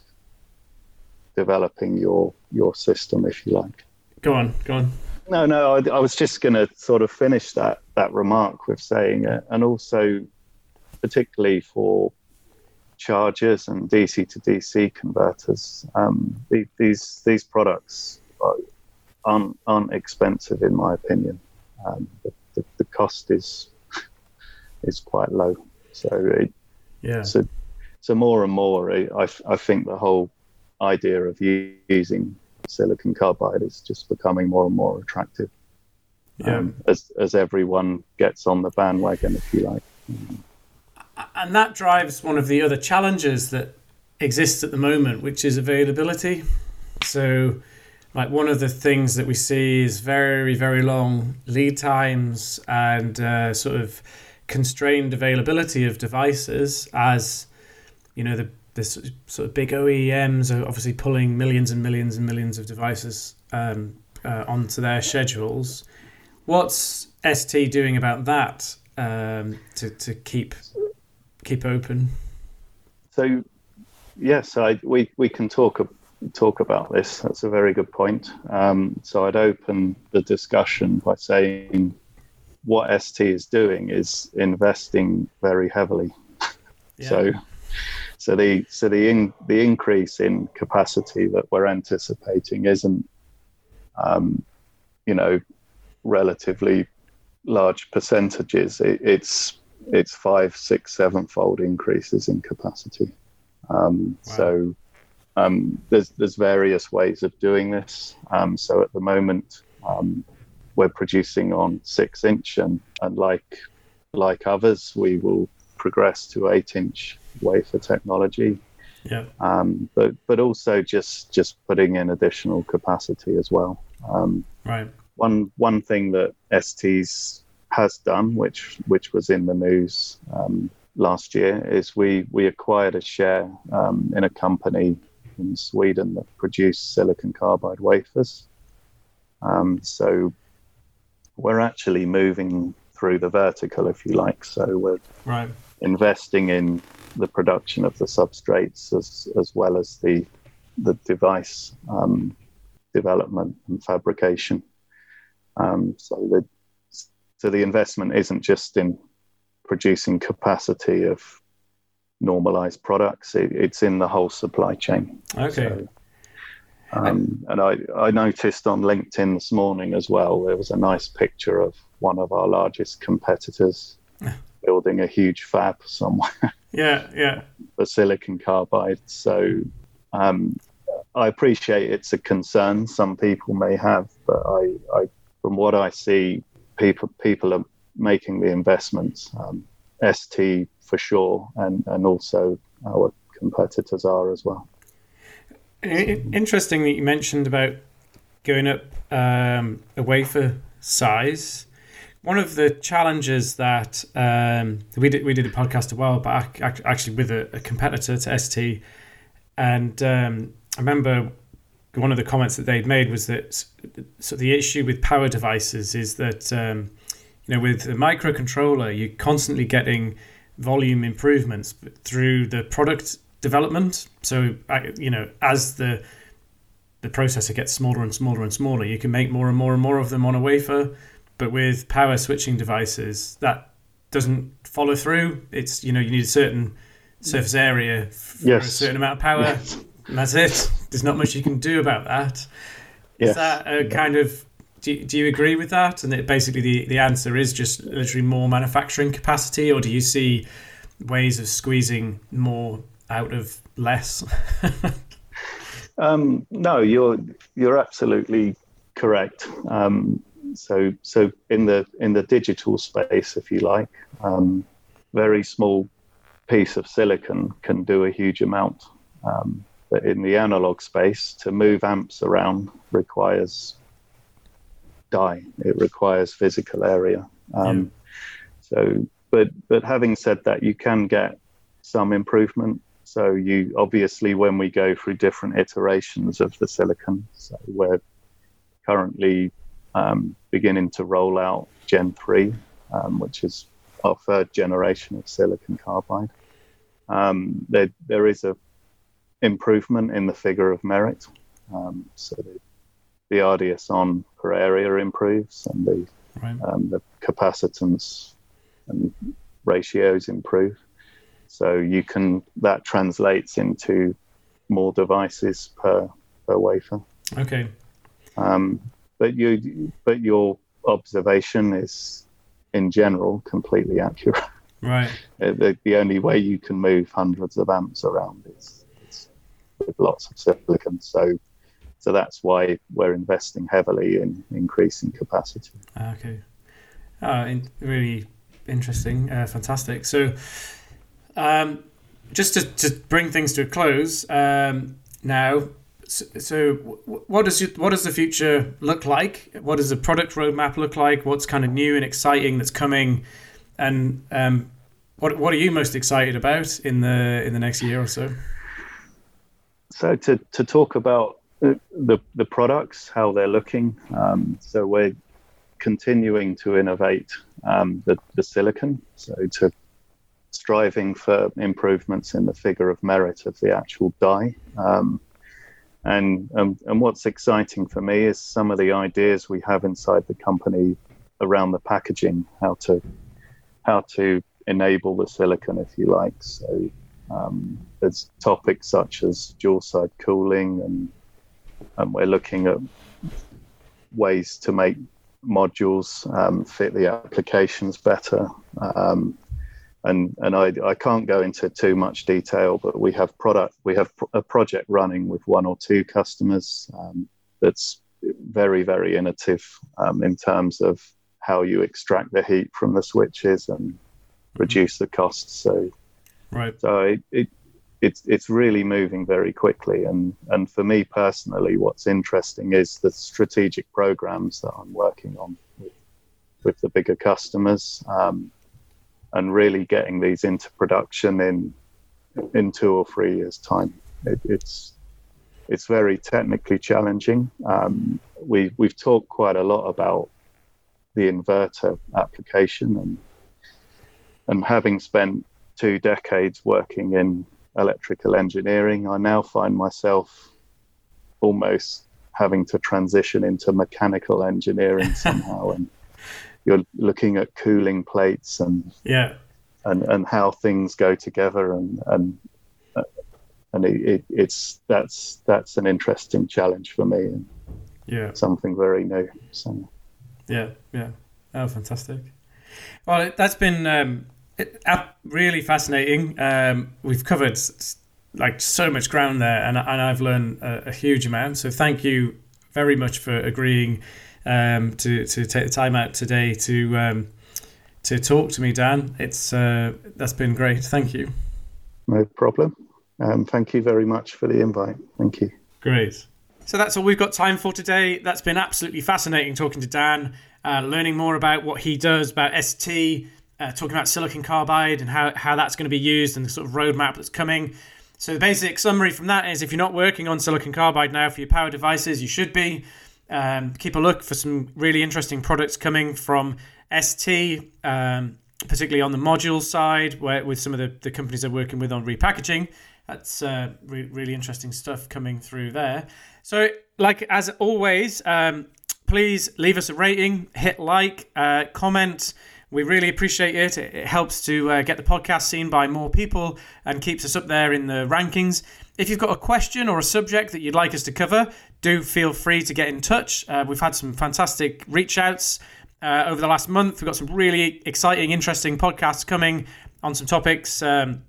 [SPEAKER 2] developing your your system, if you like.
[SPEAKER 1] Go on, go on.
[SPEAKER 2] No, no, I, I was just going to sort of finish that that remark with saying, uh, and also particularly for chargers and DC to DC converters, um, the, these these products aren't aren't expensive in my opinion. Um, the, the, the cost is is quite low. So it,
[SPEAKER 1] yeah.
[SPEAKER 2] So, so more and more, I, I think the whole idea of using silicon carbide is just becoming more and more attractive.
[SPEAKER 1] Yeah. Um,
[SPEAKER 2] as as everyone gets on the bandwagon, if you like.
[SPEAKER 1] And that drives one of the other challenges that exists at the moment, which is availability. So, like one of the things that we see is very, very long lead times and uh, sort of constrained availability of devices as you know the this sort of big OEMs are obviously pulling millions and millions and millions of devices um, uh, onto their schedules. What's ST doing about that um, to to keep keep open?
[SPEAKER 2] So yes, I, we we can talk talk about this. That's a very good point. Um, so I'd open the discussion by saying what ST is doing is investing very heavily. Yeah. So, so the so the in, the increase in capacity that we're anticipating isn't, um, you know, relatively large percentages. It, it's it's five, six, seven fold increases in capacity. Um, wow. So, um, there's there's various ways of doing this. Um, so at the moment, um, we're producing on six inch, and, and like like others, we will progress to eight inch wafer technology.
[SPEAKER 1] Yeah.
[SPEAKER 2] Um, but but also just just putting in additional capacity as well. Um,
[SPEAKER 1] right.
[SPEAKER 2] One one thing that ST's has done, which which was in the news um, last year, is we we acquired a share um, in a company in Sweden that produced silicon carbide wafers. Um, so we're actually moving through the vertical, if you like. So we're
[SPEAKER 1] right.
[SPEAKER 2] investing in the production of the substrates as as well as the the device um, development and fabrication. Um, so the so the investment isn't just in producing capacity of normalized products; it, it's in the whole supply chain.
[SPEAKER 1] Okay.
[SPEAKER 2] So, um, and I, I noticed on LinkedIn this morning as well, there was a nice picture of one of our largest competitors building a huge fab somewhere.
[SPEAKER 1] Yeah, yeah.
[SPEAKER 2] For silicon carbide. So um, I appreciate it's a concern some people may have, but I, I from what I see, people people are making the investments. Um, ST for sure, and and also our competitors are as well.
[SPEAKER 1] Interesting that you mentioned about going up um, a wafer size. One of the challenges that um, we did we did a podcast a while back, actually with a, a competitor to ST, and um, I remember one of the comments that they'd made was that so the issue with power devices is that um, you know with a microcontroller you're constantly getting volume improvements through the product development. So you know as the the processor gets smaller and smaller and smaller, you can make more and more and more of them on a wafer. But with power switching devices, that doesn't follow through. It's you know you need a certain surface area for
[SPEAKER 2] yes.
[SPEAKER 1] a certain amount of power. Yes. And that's it. There's not much you can do about that. Is that a kind of do you, do you agree with that? And that basically the, the answer is just literally more manufacturing capacity, or do you see ways of squeezing more out of less?
[SPEAKER 2] um, no, you're you're absolutely correct. Um, so so in the in the digital space, if you like, um, very small piece of silicon can do a huge amount. Um, but in the analog space, to move amps around requires die. It requires physical area. Um, yeah. So, but but having said that, you can get some improvement. So you obviously, when we go through different iterations of the silicon, so we're currently um, beginning to roll out Gen 3, um, which is our third generation of silicon carbide. Um, there, there is a improvement in the figure of merit. Um, so the, the RDS on per area improves and the, right. Um, the capacitance and ratios improve. So you can that translates into more devices per per wafer.
[SPEAKER 1] Okay.
[SPEAKER 2] Um, but you but your observation is in general completely accurate.
[SPEAKER 1] Right.
[SPEAKER 2] the, the only way you can move hundreds of amps around is, is with lots of silicon. So so that's why we're investing heavily in increasing capacity.
[SPEAKER 1] Okay. Uh, really interesting, uh, fantastic. So, um, just to, to bring things to a close um, now, so, so, what does what does the future look like? What does the product roadmap look like? What's kind of new and exciting that's coming? And um, what what are you most excited about in the in the next year or so?
[SPEAKER 2] So to to talk about the the products, how they're looking. Um, so we're continuing to innovate um, the the silicon. So to striving for improvements in the figure of merit of the actual die. Um, and, um, and what's exciting for me is some of the ideas we have inside the company around the packaging, how to how to enable the silicon, if you like. So um, there's topics such as dual side cooling, and and we're looking at ways to make modules um, fit the applications better. Um, and and I, I can't go into too much detail, but we have product we have a project running with one or two customers um, that's very very innovative um, in terms of how you extract the heat from the switches and mm-hmm. reduce the costs. So
[SPEAKER 1] right,
[SPEAKER 2] so it, it it's it's really moving very quickly. And and for me personally what's interesting is the strategic programs that I'm working on with, with the bigger customers um, and really getting these into production in in two or three years time. It, it's it's very technically challenging. Um, we we've talked quite a lot about the inverter application and and having spent two decades working in electrical engineering, I now find myself almost having to transition into mechanical engineering somehow. and you're looking at cooling plates and
[SPEAKER 1] yeah,
[SPEAKER 2] and and how things go together and and uh, and it, it, it's that's that's an interesting challenge for me and
[SPEAKER 1] yeah
[SPEAKER 2] something very new. So
[SPEAKER 1] yeah, yeah, oh, fantastic. Well, that's been um, really fascinating. Um, we've covered like so much ground there, and and I've learned a, a huge amount. So thank you very much for agreeing um, to to take the time out today to um, to talk to me, Dan. It's uh, that's been great. Thank you.
[SPEAKER 2] No problem. Um, thank you very much for the invite. Thank you.
[SPEAKER 1] Great. So that's all we've got time for today. That's been absolutely fascinating talking to Dan, uh, learning more about what he does about ST uh, talking about silicon carbide and how, how that's going to be used and the sort of roadmap that's coming. So the basic summary from that is if you're not working on silicon carbide now for your power devices, you should be. Um, keep a look for some really interesting products coming from ST, um, particularly on the module side, where with some of the, the companies they're working with on repackaging. That's uh, re- really interesting stuff coming through there. So, like as always, um, please leave us a rating, hit like, uh, comment. We really appreciate it. It helps to uh, get the podcast seen by more people and keeps us up there in the rankings. If you've got a question or a subject that you'd like us to cover, do feel free to get in touch. Uh, we've had some fantastic reach outs uh, over the last month. We've got some really exciting, interesting podcasts coming on some topics um,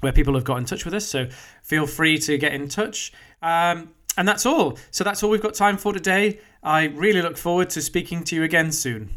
[SPEAKER 1] where people have got in touch with us. So feel free to get in touch. Um, and that's all. So that's all we've got time for today. I really look forward to speaking to you again soon.